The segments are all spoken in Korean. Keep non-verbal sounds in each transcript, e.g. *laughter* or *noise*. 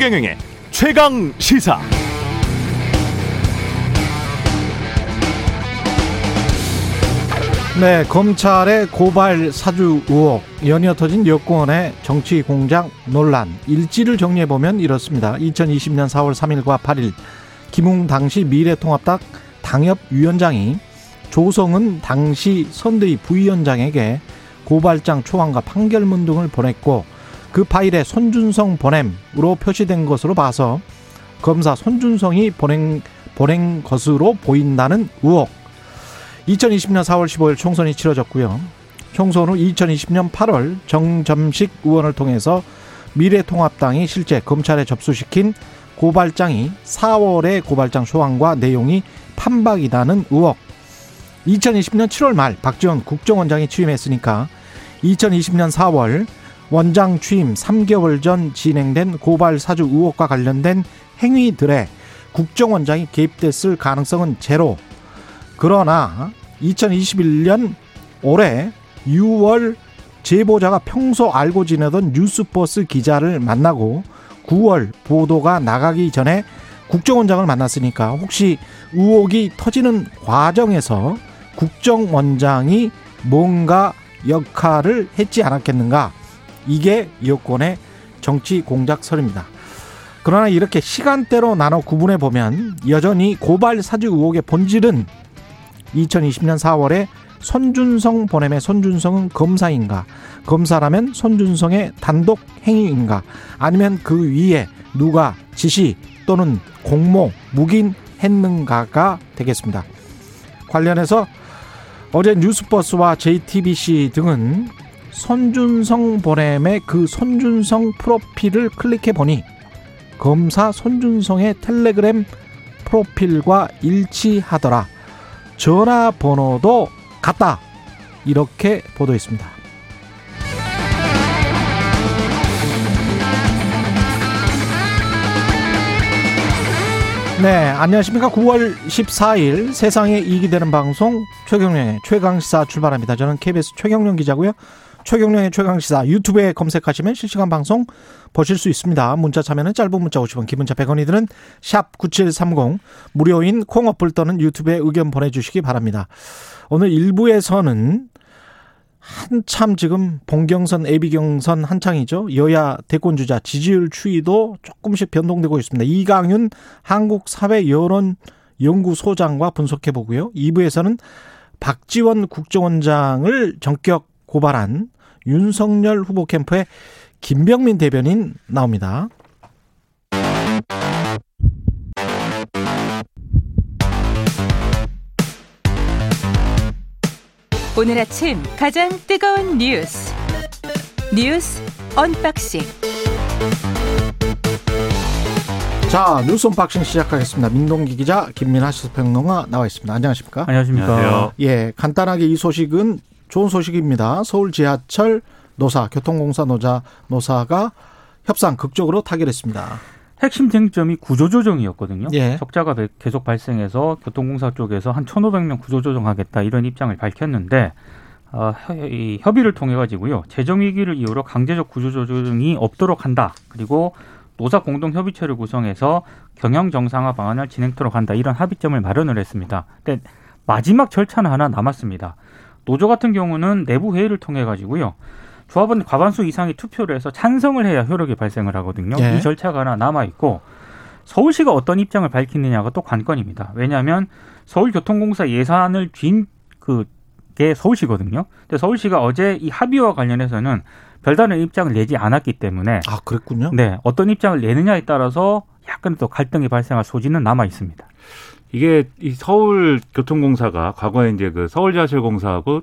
최경영의 최강 시사. 네, 검찰의 고발 사주 의혹, 연이어 터진 여권의 정치 공작 논란, 일지를 정리해 보면 이렇습니다. 2020년 4월 3일과 8일 김웅 당시 미래통합당 당협 위원장이 조성은 당시 선대위 부위원장에게 고발장 초안과 판결문 등을 보냈고 그 파일에 손준성 보냄으로 표시된 것으로 봐서 검사 손준성이 보낸 보낸 것으로 보인다는 의혹. 2020년 4월 15일 총선이 치러졌고요. 총선 후 2020년 8월 정점식 의원을 통해서 미래통합당이 실제 검찰에 접수시킨 고발장이 4월의 고발장 소환과 내용이 판박이다는 의혹. 2020년 7월 말 박지원 국정원장이 취임했으니까 2020년 4월 원장 취임 3개월 전 진행된 고발 사주 의혹과 관련된 행위들에 국정원장이 개입됐을 가능성은 제로. 그러나 2021년 올해 6월 제보자가 평소 알고 지내던 뉴스버스 기자를 만나고 9월 보도가 나가기 전에 국정원장을 만났으니까 혹시 의혹이 터지는 과정에서 국정원장이 뭔가 역할을 했지 않았겠는가? 이게 여권의 정치 공작설입니다. 그러나 이렇게 시간대로 나눠 구분해 보면 여전히 고발 사주 의혹의 본질은 2020년 4월에 손준성 보냄의 손준성은 검사인가? 검사라면 손준성의 단독 행위인가? 아니면 그 위에 누가 지시 또는 공모, 묵인 했는가가 되겠습니다. 관련해서 어제 뉴스버스와 JTBC 등은 손준성 보냄의 그 손준성 프로필을 클릭해 보니 검사 손준성의 텔레그램 프로필과 일치하더라. 전화번호도 같다. 이렇게 보도했습니다. 네, 안녕하십니까. 9월 14일 세상에 이익이 되는 방송 최경령의 최강시사 출발합니다. 저는 KBS 최경령 기자고요. 최경령의 최강시사 유튜브에 검색하시면 실시간 방송 보실 수 있습니다. 문자 참여는 짧은 문자 50원, 기본자 100원이 드는 샵 9730 무료인 콩 어플 또는 유튜브에 의견 보내주시기 바랍니다. 오늘 1부에서는 한참 지금 본경선, 예비경선 한창이죠. 여야 대권주자 지지율 추이도 조금씩 변동되고 있습니다. 이강윤 한국사회여론연구소장과 분석해 보고요. 2부에서는 박지원 국정원장을 전격 고발한 윤석열 후보 캠프의 김병민 대변인 나옵니다. 오늘 아침 가장 뜨거운 뉴스 뉴스 언박싱 자 뉴스 언박싱 시작하겠습니다. 민동기 기자 김민하 시사평론가 나와 있습니다. 안녕하십니까? 안녕하십니까? 안녕하세요. 예, 간단하게 이 소식은 좋은 소식입니다. 서울 지하철 노사 교통공사 노자 노사가 협상 극적으로 타결했습니다. 핵심 쟁점이 구조조정이었거든요. 예. 적자가 계속 발생해서 교통공사 쪽에서 한 1,500명 구조조정하겠다 이런 입장을 밝혔는데 어, 이 협의를 통해 가지고요 재정 위기를 이유로 강제적 구조조정이 없도록 한다. 그리고 노사 공동 협의체를 구성해서 경영 정상화 방안을 진행토록 한다 이런 합의점을 마련을 했습니다. 근데 마지막 절차는 하나 남았습니다. 노조 같은 경우는 내부 회의를 통해 가지고요. 조합은 과반수 이상의 투표를 해서 찬성을 해야 효력이 발생을 하거든요. 예. 이 절차가 하나 남아 있고 서울시가 어떤 입장을 밝히느냐가 또 관건입니다. 왜냐하면 서울교통공사 예산을 쥔 그게 서울시거든요. 근데 서울시가 어제 이 합의와 관련해서는 별다른 입장을 내지 않았기 때문에 아 그랬군요. 네, 어떤 입장을 내느냐에 따라서 약간 또 갈등이 발생할 소지는 남아 있습니다. 이게 이 서울교통공사가 과거에 이제 그 서울지하철공사하고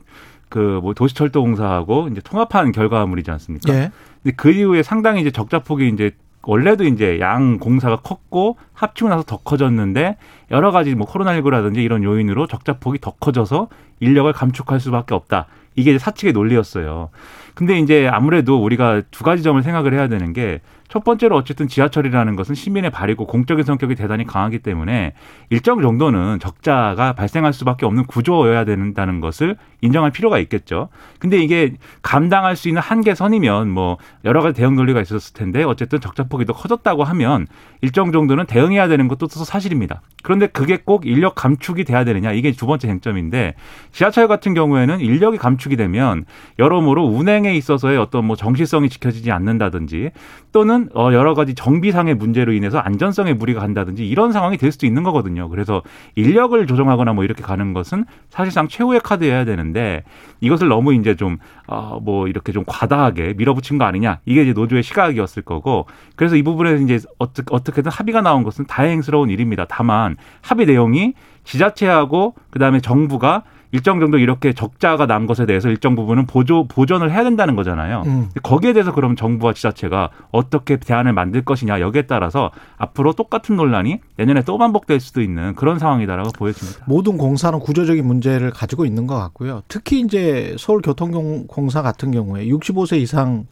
그 뭐 도시철도공사하고 이제 통합한 결과물이지 않습니까? 예. 근데 그 이후에 상당히 이제 적자폭이 이제 원래도 이제 양 공사가 컸고 합치고 나서 더 커졌는데 여러 가지 뭐 코로나19라든지 이런 요인으로 적자폭이 더 커져서 인력을 감축할 수밖에 없다. 이게 사측의 논리였어요. 근데 이제 아무래도 우리가 두 가지 점을 생각을 해야 되는 게 첫 번째로 어쨌든 지하철이라는 것은 시민의 발이고 공적인 성격이 대단히 강하기 때문에 일정 정도는 적자가 발생할 수밖에 없는 구조여야 된다는 것을 인정할 필요가 있겠죠. 근데 이게 감당할 수 있는 한계선이면 뭐 여러 가지 대응 논리가 있었을 텐데 어쨌든 적자폭이 더 커졌다고 하면 일정 정도는 대응해야 되는 것도 또 사실입니다. 그런데 그게 꼭 인력 감축이 돼야 되느냐 이게 두 번째 쟁점인데 지하철 같은 경우에는 인력이 감축이 되면 여러모로 운행에 있어서의 어떤 뭐 정시성이 지켜지지 않는다든지 또는 어 여러 가지 정비상의 문제로 인해서 안전성에 무리가 간다든지 이런 상황이 될 수도 있는 거거든요. 그래서 인력을 조정하거나 뭐 이렇게 가는 것은 사실상 최후의 카드여야 되는데 이것을 너무 이제 좀어뭐 이렇게 좀 과다하게 밀어붙인 거 아니냐 이게 이제 노조의 시각이었을 거고 그래서 이 부분에서 이제 어떻게 어떻게든 합의가 나온 것은 다행스러운 일입니다. 다만 합의 내용이 지자체하고 그다음에 정부가 일정 정도 이렇게 적자가 난 것에 대해서 일정 부분은 보조 보전을 해야 된다는 거잖아요. 음. 거기에 대해서 그럼 정부와 지자체가 어떻게 대안을 만들 것이냐 여기에 따라서 앞으로 똑같은 논란이 내년에 또 반복될 수도 있는 그런 상황이다라고 보여집니다. 모든 공사는 구조적인 문제를 가지고 있는 것 같고요. 특히 이제 서울교통공사 같은 경우에 65세 이상은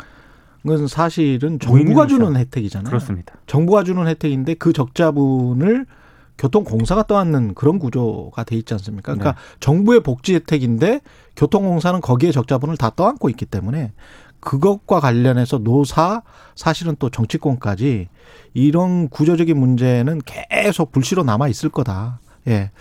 사실은 정부가. 주는 혜택이잖아요. 그렇습니다. 정부가 주는 혜택인데 그 적자분을 교통공사가 떠안는 그런 구조가 돼 있지 않습니까? 그러니까 정부의 복지 혜택인데 교통공사는 거기에 적자분을 다 떠안고 있기 때문에 그것과 관련해서 노사 사실은 또 정치권까지 이런 구조적인 문제는 계속 불씨로 남아 있을 거다. 예.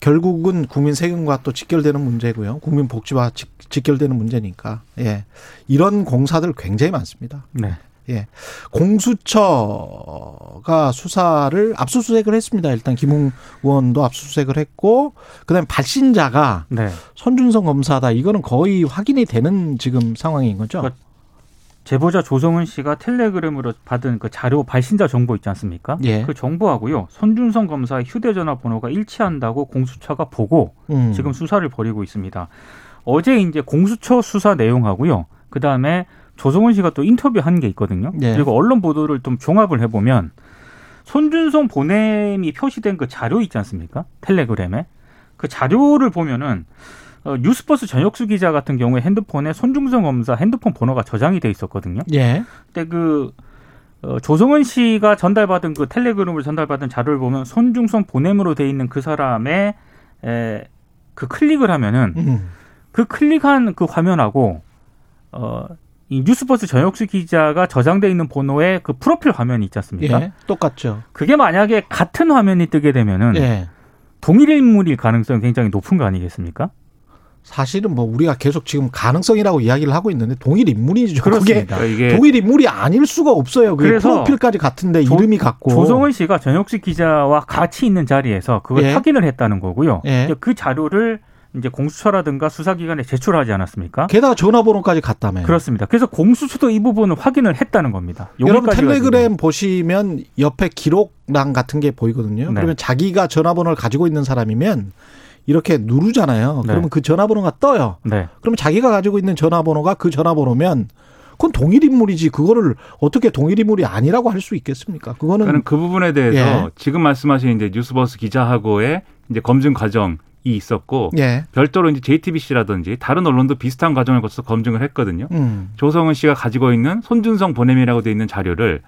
결국은 국민 세금과 또 직결되는 문제고요. 국민 복지와 직, 직결되는 문제니까. 예. 이런 공사들 굉장히 많습니다. 네. 예. 공수처가 수사를 압수수색을 했습니다. 일단 김웅 의원도 압수수색을 했고 그다음에 발신자가 네. 손준성 검사다. 이거는 거의 확인이 되는 지금 상황인 거죠. 그러니까 제보자 조성은 씨가 텔레그램으로 받은 그 자료 발신자 정보 있지 않습니까? 예. 그 정보하고요. 손준성 검사의 휴대전화 번호가 일치한다고 공수처가 보고 음. 지금 수사를 벌이고 있습니다. 어제 이제 공수처 수사 내용하고요. 그 다음에 조성은 씨가 또 인터뷰한 게 있거든요. 예. 그리고 언론 보도를 좀 종합을 해보면 손준성 보냄이 표시된 그 자료 있지 않습니까? 텔레그램에 그 자료를 보면은 어, 뉴스버스 전혁수 기자 같은 경우에 핸드폰에 손준성 검사 핸드폰 번호가 저장이 돼 있었거든요. 예. 근데 그 어, 조성은 씨가 전달받은 그 텔레그램을 전달받은 자료를 보면 손중성 보냄으로 돼 있는 그 사람의 에, 그 클릭을 하면은 음. 그 클릭한 그 화면하고 어, 이 뉴스버스 전혁수 기자가 저장돼 있는 번호의 그 프로필 화면이 있지 않습니까? 예. 똑같죠. 그게 만약에 같은 화면이 뜨게 되면은 예. 동일 인물일 가능성이 굉장히 높은 거 아니겠습니까? 사실은 뭐 우리가 계속 지금 가능성이라고 이야기를 하고 있는데 동일 인물이죠. 그게 그렇습니다. 이게 동일 인물이 아닐 수가 없어요. 그게 그래서 프로필까지 같은데 조- 이름이 같고. 조성은 씨가 전혁수 기자와 같이 있는 자리에서 그걸 예. 확인을 했다는 거고요. 예. 그 자료를 이제 공수처라든가 수사기관에 제출하지 않았습니까? 게다가 전화번호까지 같다며요. 그렇습니다. 그래서 공수처도 이 부분을 확인을 했다는 겁니다. 여러분 텔레그램 보시면 옆에 기록란 같은 게 보이거든요. 네. 그러면 자기가 전화번호를 가지고 있는 사람이면 이렇게 누르잖아요. 네. 그러면 그 전화번호가 떠요. 가지고. 네. 그러면 자기가 가지고 있는 전화번호가 그 전화번호면 그건 동일 인물이지. 그거를 어떻게 동일 인물이 아니라고 할 수 있겠습니까? 그거는 저는 그 부분에 대해서 예. 지금 말씀하신 이제 뉴스버스 기자하고의 이제 검증 과정이 있었고 예. 별도로 이제 JTBC라든지 다른 언론도 비슷한 과정을 거쳐서 검증을 했거든요. 음. 조성은 씨가 가지고 있는 손준성 보냄이라고 돼 있는 자료를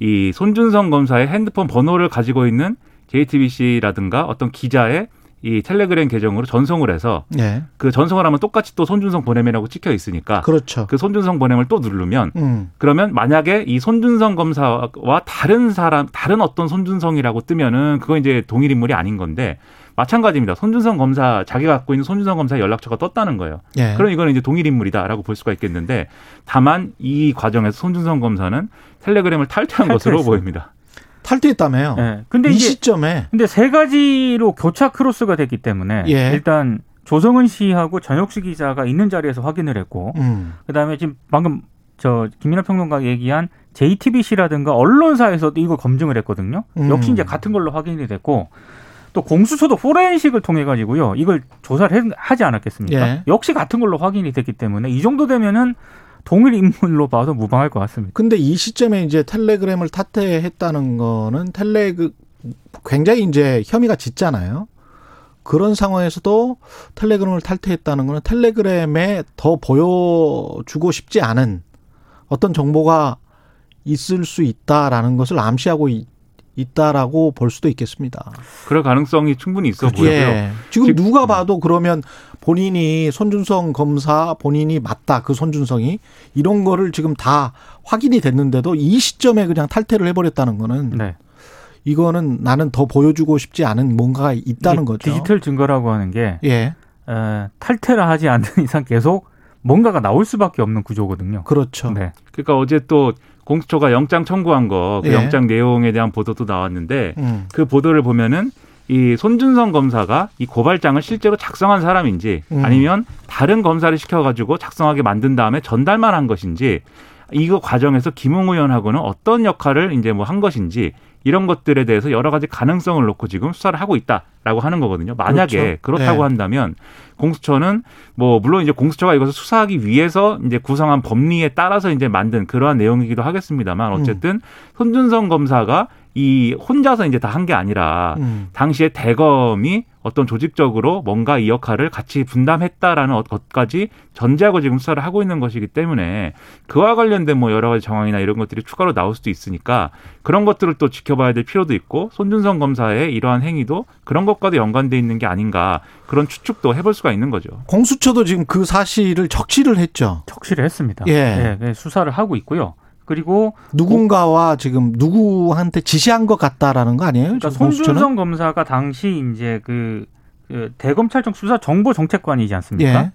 이 손준성 검사의 핸드폰 번호를 가지고 있는 JTBC라든가 어떤 기자의 이 텔레그램 계정으로 전송을 해서 예. 그 전송을 하면 똑같이 또 손준성 보냄이라고 찍혀 있으니까 그렇죠. 그 손준성 보냄을 또 누르면 음. 그러면 만약에 이 손준성 검사와 다른 사람 다른 어떤 손준성이라고 뜨면은 그거 이제 동일 인물이 아닌 건데 마찬가지입니다. 손준성 검사 자기가 갖고 있는 손준성 검사 연락처가 떴다는 거예요. 예. 그럼 이거는 이제 동일 인물이다라고 볼 수가 있겠는데 다만 이 과정에서 손준성 검사는 텔레그램을 탈퇴한 것으로 탈퇴했어요. 보입니다. 탈퇴했다며요. 네. 근데 이 시점에 근데 세 가지로 교차 크로스가 됐기 때문에 예. 일단 조성은 씨하고 전혁수 기자가 있는 자리에서 확인을 했고 음. 그다음에 지금 방금 저 김민하 평론가 얘기한 JTBC라든가 언론사에서도 이거 검증을 했거든요. 음. 역시 이제 같은 걸로 확인이 됐고 또 공수처도 포렌식을 통해 가지고요. 이걸 조사를 해- 하지 않았겠습니까? 예. 역시 같은 걸로 확인이 됐기 때문에 이 정도 되면은 동일 인물로 봐도 무방할 것 같습니다. 근데 이 시점에 이제 텔레그램을 탈퇴했다는 거는 텔레그 굉장히 이제 혐의가 짙잖아요. 그런 상황에서도 텔레그램을 탈퇴했다는 거는 텔레그램에 더 보여주고 싶지 않은 어떤 정보가 있을 수 있다라는 것을 암시하고 있, 있다라고 볼 수도 있겠습니다. 그럴 가능성이 충분히 있어 그렇죠. 보여요. 예. 지금 즉- 누가 봐도 그러면 본인이 손준성 검사 본인이 맞다 그 손준성이 이런 거를 지금 다 확인이 됐는데도 이 시점에 그냥 탈퇴를 해버렸다는 거는 네. 이거는 나는 더 보여주고 싶지 않은 뭔가가 있다는 거죠. 디지털 증거라고 하는 게 예, 에, 탈퇴를 하지 않는 *laughs* 이상 계속 뭔가가 나올 수밖에 없는 구조거든요. 그렇죠. 네. 그러니까 어제 또 공수처가 영장 청구한 거그 예. 영장 내용에 대한 보도도 나왔는데 음, 그 보도를 보면은 이 손준성 검사가 이 고발장을 실제로 작성한 사람인지 음. 아니면 다른 검사를 시켜가지고 작성하게 만든 다음에 전달만 한 것인지 이거 과정에서 김웅 의원하고는 어떤 역할을 이제 뭐 한 것인지 이런 것들에 대해서 여러 가지 가능성을 놓고 지금 수사를 하고 있다라고 하는 거거든요. 만약에 그렇죠. 그렇다고 네. 한다면 공수처는 뭐 물론 이제 공수처가 이것을 수사하기 위해서 이제 구성한 법리에 따라서 이제 만든 그러한 내용이기도 하겠습니다만 어쨌든 손준성 검사가 이 혼자서 이제 다 한 게 아니라 음. 당시에 대검이 어떤 조직적으로 뭔가 이 역할을 같이 분담했다라는 것까지 전제하고 지금 수사를 하고 있는 것이기 때문에 그와 관련된 뭐 여러 가지 정황이나 이런 것들이 추가로 나올 수도 있으니까 그런 것들을 또 지켜봐야 될 필요도 있고 손준성 검사의 이러한 행위도 그런 것과도 연관돼 있는 게 아닌가 그런 추측도 해볼 수가 있는 거죠. 공수처도 지금 그 사실을 적시를 했죠. 척시를 했습니다. 예. 네, 수사를 하고 있고요. 그리고 누군가와 지금 누구한테 지시한 것 같다라는 거 아니에요? 그러니까? 손준성 검사가 당시 이제 그, 그 대검찰청 수사 정보 정책관이지 않습니까? 예.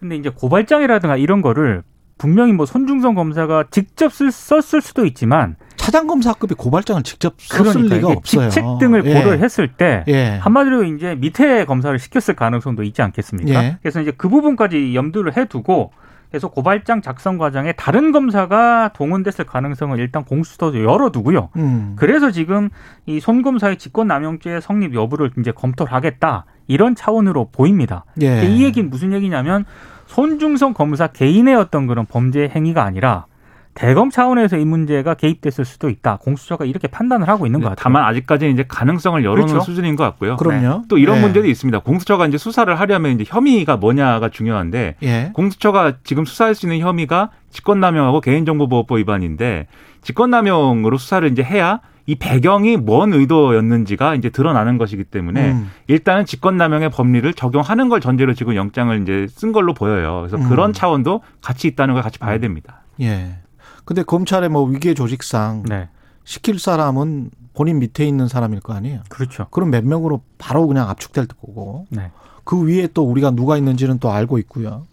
근데 이제 고발장이라든가 이런 거를 분명히 뭐 손준성 검사가 직접 쓸, 썼을 수도 있지만 차장 검사급이 고발장을 직접 썼을 그러니까 리가 없어요. 직책 등을 예. 고려했을 때 예. 한마디로 이제 밑에 검사를 시켰을 가능성도 있지 않겠습니까? 예. 그래서 이제 그 부분까지 염두를 해두고 그래서 고발장 작성 과정에 다른 검사가 동원됐을 가능성을 일단 공수처도 열어두고요. 음. 그래서 지금 이 손 검사의 직권남용죄 성립 여부를 이제 검토를 하겠다 이런 차원으로 보입니다. 예. 이 얘기는 무슨 얘기냐면 손중성 검사 개인의 어떤 그런 범죄 행위가 아니라 대검 차원에서 이 문제가 개입됐을 수도 있다. 공수처가 이렇게 판단을 하고 있는 것 같아요. 다만 아직까지는 이제 가능성을 열어놓은 그렇죠. 수준인 것 같고요. 그럼요. 또 이런 예. 문제도 있습니다. 공수처가 이제 수사를 하려면 이제 혐의가 뭐냐가 중요한데 예. 공수처가 지금 수사할 수 있는 혐의가 직권남용하고 개인정보보호법 위반인데 직권남용으로 수사를 이제 해야 이 배경이 뭔 의도였는지가 이제 드러나는 것이기 때문에 음. 일단은 직권남용의 법리를 적용하는 걸 전제로 지금 영장을 이제 쓴 걸로 보여요. 그래서 음. 그런 차원도 같이 있다는 걸 같이 봐야 됩니다. 예. 근데 검찰의 뭐 위계 조직상 네, 시킬 사람은 본인 밑에 있는 사람일 거 아니에요. 그렇죠. 그럼 몇 명으로 바로 그냥 압축될 거고. 네. 그 위에 또 우리가 누가 있는지는 또 알고 있고요.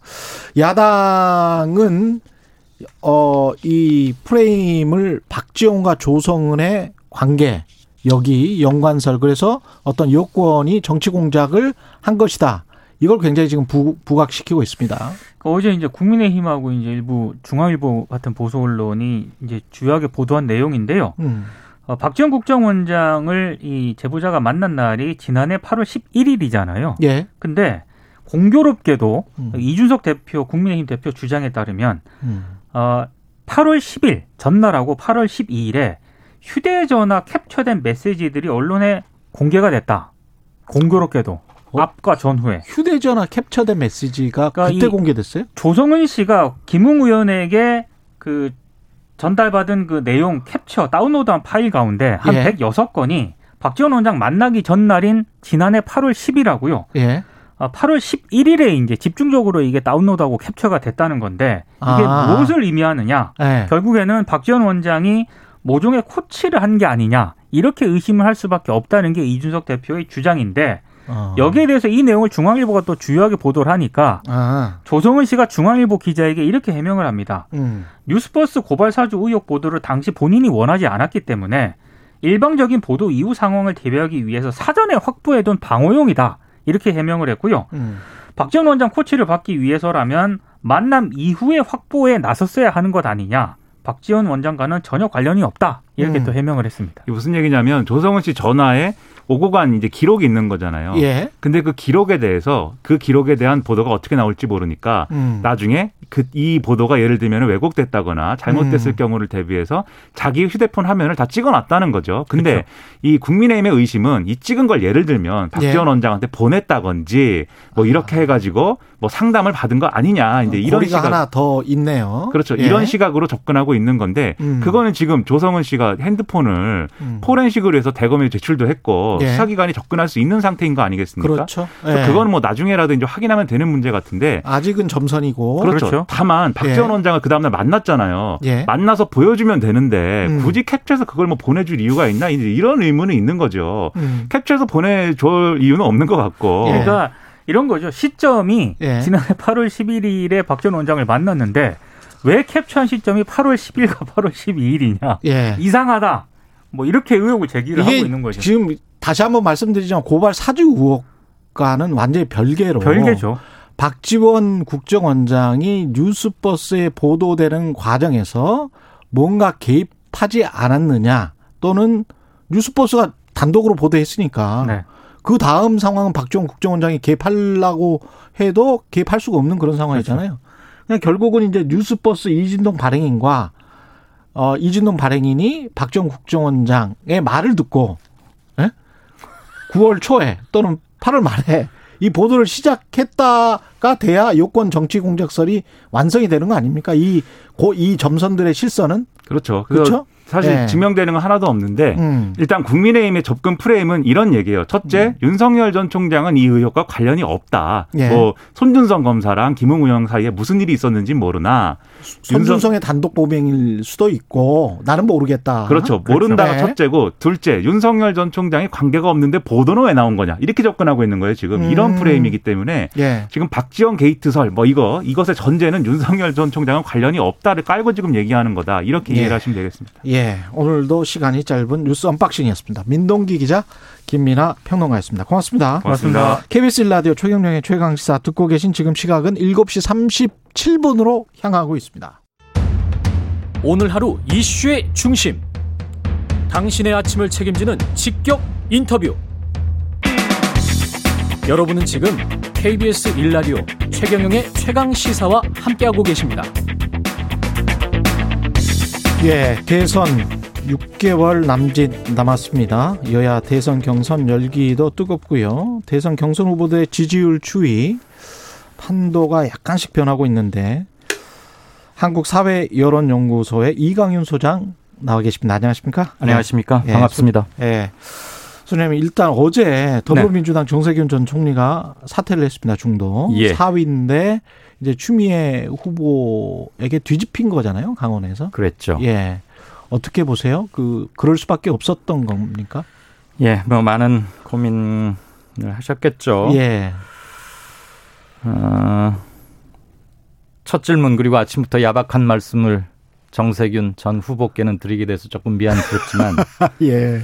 야당은 어 이 프레임을 박지원과 조성은의 관계 여기 연관설 그래서 어떤 여권이 정치 공작을 한 것이다. 이걸 굉장히 지금 부, 부각시키고 있습니다. 그 어제 이제 국민의힘하고 이제 일부 중앙일보 같은 보수 언론이 이제 주요하게 보도한 내용인데요. 음. 어, 박지원 국정원장을 이 제보자가 만난 날이 지난해 8월 11일이잖아요. 예. 근데 공교롭게도 음. 이준석 대표 국민의힘 대표 주장에 따르면 음. 어, 8월 10일 전날하고 8월 12일에 휴대전화 캡처된 메시지들이 언론에 공개가 됐다. 공교롭게도 어? 앞과 전후에 휴대전화 캡처된 메시지가 그러니까 그때 이- 공개됐어요? 조성은 씨가 김웅 의원에게 그 전달받은 그 내용 캡처 다운로드한 파일 가운데 한 예. 106건이 박지원 원장 만나기 전날인 지난해 8월 10일하고요. 예. 아, 8월 11일에 이제 집중적으로 이게 다운로드하고 캡처가 됐다는 건데 이게 아. 무엇을 의미하느냐? 예. 결국에는 박지원 원장이 모종의 코치를 한 게 아니냐 이렇게 의심을 할 수밖에 없다는 게 이준석 대표의 주장인데 어. 여기에 대해서 이 내용을 중앙일보가 또 주요하게 보도를 하니까 아. 조성은 씨가 중앙일보 기자에게 이렇게 해명을 합니다. 음. 뉴스버스 고발 사주 의혹 보도를 당시 본인이 원하지 않았기 때문에 일방적인 보도 이후 상황을 대비하기 위해서 사전에 확보해둔 방어용이다 이렇게 해명을 했고요. 음. 박지원 원장 코치를 받기 위해서라면 만남 이후에 확보에 나섰어야 하는 것 아니냐. 박지원 원장과는 전혀 관련이 없다. 이렇게 음. 또 해명을 했습니다. 이게 무슨 얘기냐면 조성은 씨 전화에 오고 간 이제 기록이 있는 거잖아요. 예. 근데 그 기록에 대해서 그 기록에 대한 보도가 어떻게 나올지 모르니까 음. 나중에 그 이 보도가 예를 들면 왜곡됐다거나 잘못됐을 음. 경우를 대비해서 자기 휴대폰 화면을 다 찍어놨다는 거죠. 근데 그렇죠. 이 국민의힘의 의심은 이 찍은 걸 예를 들면 박지원 예. 원장한테 보냈다건지 뭐 이렇게 해가지고 뭐 상담을 받은 거 아니냐 이제 이런 고리가 시각 하나 더 있네요. 그렇죠. 예. 이런 시각으로 접근하고 있는 건데 음. 그거는 지금 조성은 씨가 핸드폰을 음. 포렌식으로 해서 대검에 제출도 했고 예. 수사기관이 접근할 수 있는 상태인 거 아니겠습니까? 그렇죠. 예. 그거는 뭐 나중에라도 이제 확인하면 되는 문제 같은데 아직은 점선이고. 그렇죠. 그렇죠. 다만 박지원 예. 원장을 그 다음날 만났잖아요. 예. 만나서 보여주면 되는데 음. 굳이 캡처해서 그걸 뭐 보내줄 이유가 있나 이제 이런 의문은 있는 거죠. 음. 캡처해서 보내줄 이유는 없는 것 같고. 예. 그러니까 이런 거죠. 시점이 예. 지난해 8월 11일에 박전 원장을 만났는데 왜 캡처한 시점이 8월 10일과 8월 12일이냐? 예. 이상하다. 뭐 이렇게 의혹을 제기를 하고 있는 거죠. 지금 다시 한번 말씀드리지만 고발 사주 의혹과는 완전히 별개로 별개죠. 박지원 국정원장이 뉴스버스에 보도되는 과정에서 뭔가 개입하지 않았느냐 또는 뉴스버스가 단독으로 보도했으니까 네. 그 다음 상황은 박지원 국정원장이 개입하려고 해도 개입할 수가 없는 그런 상황이잖아요. 그냥 결국은 이제 뉴스버스 이진동 발행인과 어, 이진동 발행인이 박지원 국정원장의 말을 듣고 예? 9월 초에 또는 8월 말에 이 보도를 시작했다가 돼야 요건 정치 공작설이 완성이 되는 거 아닙니까? 이, 고, 이 점선들의 실선은? 그렇죠. 그렇죠? 사실 예. 증명되는 건 하나도 없는데 음. 일단 국민의힘의 접근 프레임은 이런 얘기예요. 첫째, 윤석열 전 총장은 이 의혹과 관련이 없다. 예. 뭐 손준성 검사랑 김웅 의원 사이에 무슨 일이 있었는지 모르나 손준성의 단독 범행일 수도 있고 나는 모르겠다. 그렇죠. 모른다가 네. 첫째고 둘째 윤석열 전 총장이 관계가 없는데 보도는 왜 나온 거냐 이렇게 접근하고 있는 거예요. 지금 이런 음. 프레임이기 때문에 예. 지금 박지원 게이트설 뭐 이거 이것의 전제는 윤석열 전 총장은 관련이 없다를 깔고 지금 얘기하는 거다 이렇게 예. 이해를 하시면 되겠습니다. 예. 오늘도 시간이 짧은 뉴스 언박싱이었습니다. 민동기 기자, 김민하 평론가였습니다. 고맙습니다. 고맙습니다. KBS 1라디오 최경영의 최강시사 듣고 계신 지금 시각은 7시 37분으로 향하고 있습니다. 오늘 하루 이슈의 중심. 당신의 아침을 책임지는 직격 인터뷰. 여러분은 지금 KBS 일라디오 최경영의 최강 시사와 함께하고 계십니다. 예, 대선 6개월 남짓 남았습니다. 여야 대선 경선 열기도 뜨겁고요. 대선 경선 후보들의 지지율 추이 판도가 약간씩 변하고 있는데 한국 사회 여론 연구소의 이강윤 소장 나와 계십니다. 안녕하십니까? 안녕하십니까. 예, 반갑습니다. 예. 소장님 일단 어제 더불어민주당 정세균 전 총리가 사퇴를 했습니다. 중도 예. 4위인데 이제 추미애 후보에게 뒤집힌 거잖아요. 강원에서. 그랬죠. 예. 예. 어떻게 보세요? 그 그럴 수밖에 없었던 겁니까? 뭐 많은 고민을 하셨겠죠. 예. 어, 첫 질문 그리고 아침부터 야박한 말씀을 정세균 전 후보께는 드리게 돼서 조금 미안스럽지만 *laughs* 예.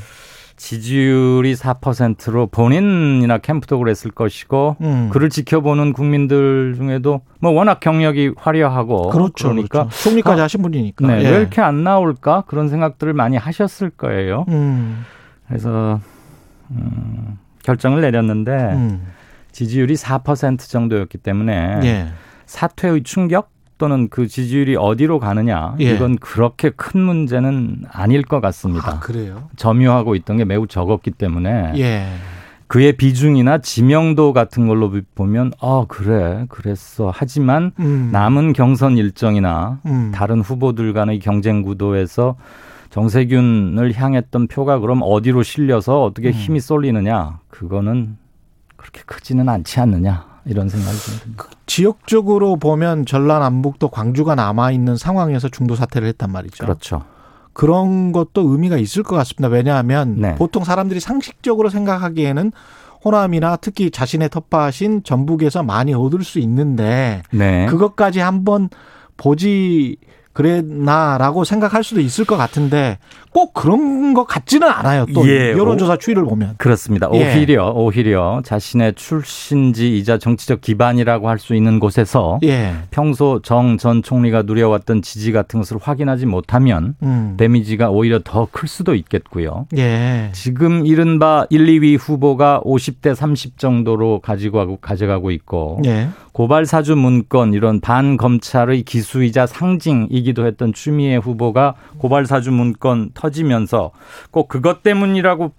지지율이 4%로 본인이나 캠프도 그랬을 것이고 음. 그를 지켜보는 국민들 중에도 뭐 워낙 경력이 화려하고 그렇죠. 그러니까 그렇죠. 총리까지 아, 하신 분이니까. 네, 예. 왜 이렇게 안 나올까 그런 생각들을 많이 하셨을 거예요. 음. 그래서 음, 결정을 내렸는데 음. 지지율이 4% 정도였기 때문에 예. 사퇴의 충격 또는 그 지지율이 어디로 가느냐 예. 이건 그렇게 큰 문제는 아닐 것 같습니다. 아, 그래요. 점유하고 있던 게 매우 적었기 때문에 예. 그의 비중이나 지명도 같은 걸로 보면 아 그래 그랬어 하지만 음. 남은 경선 일정이나 음. 다른 후보들 간의 경쟁 구도에서 정세균을 향했던 표가 그럼 어디로 실려서 어떻게 음. 힘이 쏠리느냐 그거는 그렇게 크지는 않지 않느냐 이런 생각이 좀 듭니다. 지역적으로 보면 전라 남북도 광주가 남아 있는 상황에서 중도 사퇴를 했단 말이죠. 그렇죠. 그런 것도 의미가 있을 것 같습니다. 왜냐하면 네. 보통 사람들이 상식적으로 생각하기에는 호남이나 특히 자신의 텃밭인 전북에서 많이 얻을 수 있는데 네. 그것까지 한번 보지 그랬나라고 생각할 수도 있을 것 같은데 꼭 그런 것 같지는 않아요. 또 예, 여론조사 추이를 보면. 그렇습니다. 예. 오히려 오히려 자신의 출신지이자 정치적 기반이라고 할 수 있는 곳에서 예. 평소 정 전 총리가 누려왔던 지지 같은 것을 확인하지 못하면 음. 데미지가 오히려 더 클 수도 있겠고요. 예. 지금 이른바 1, 2위 후보가 50대 30 정도로 가지고 가져가고 있고 예. 고발 사주 문건 이런 반검찰의 기수이자 상징이기도 했던 추미애 후보가 고발 사주 문건 터지면서 꼭 그것 때문이라고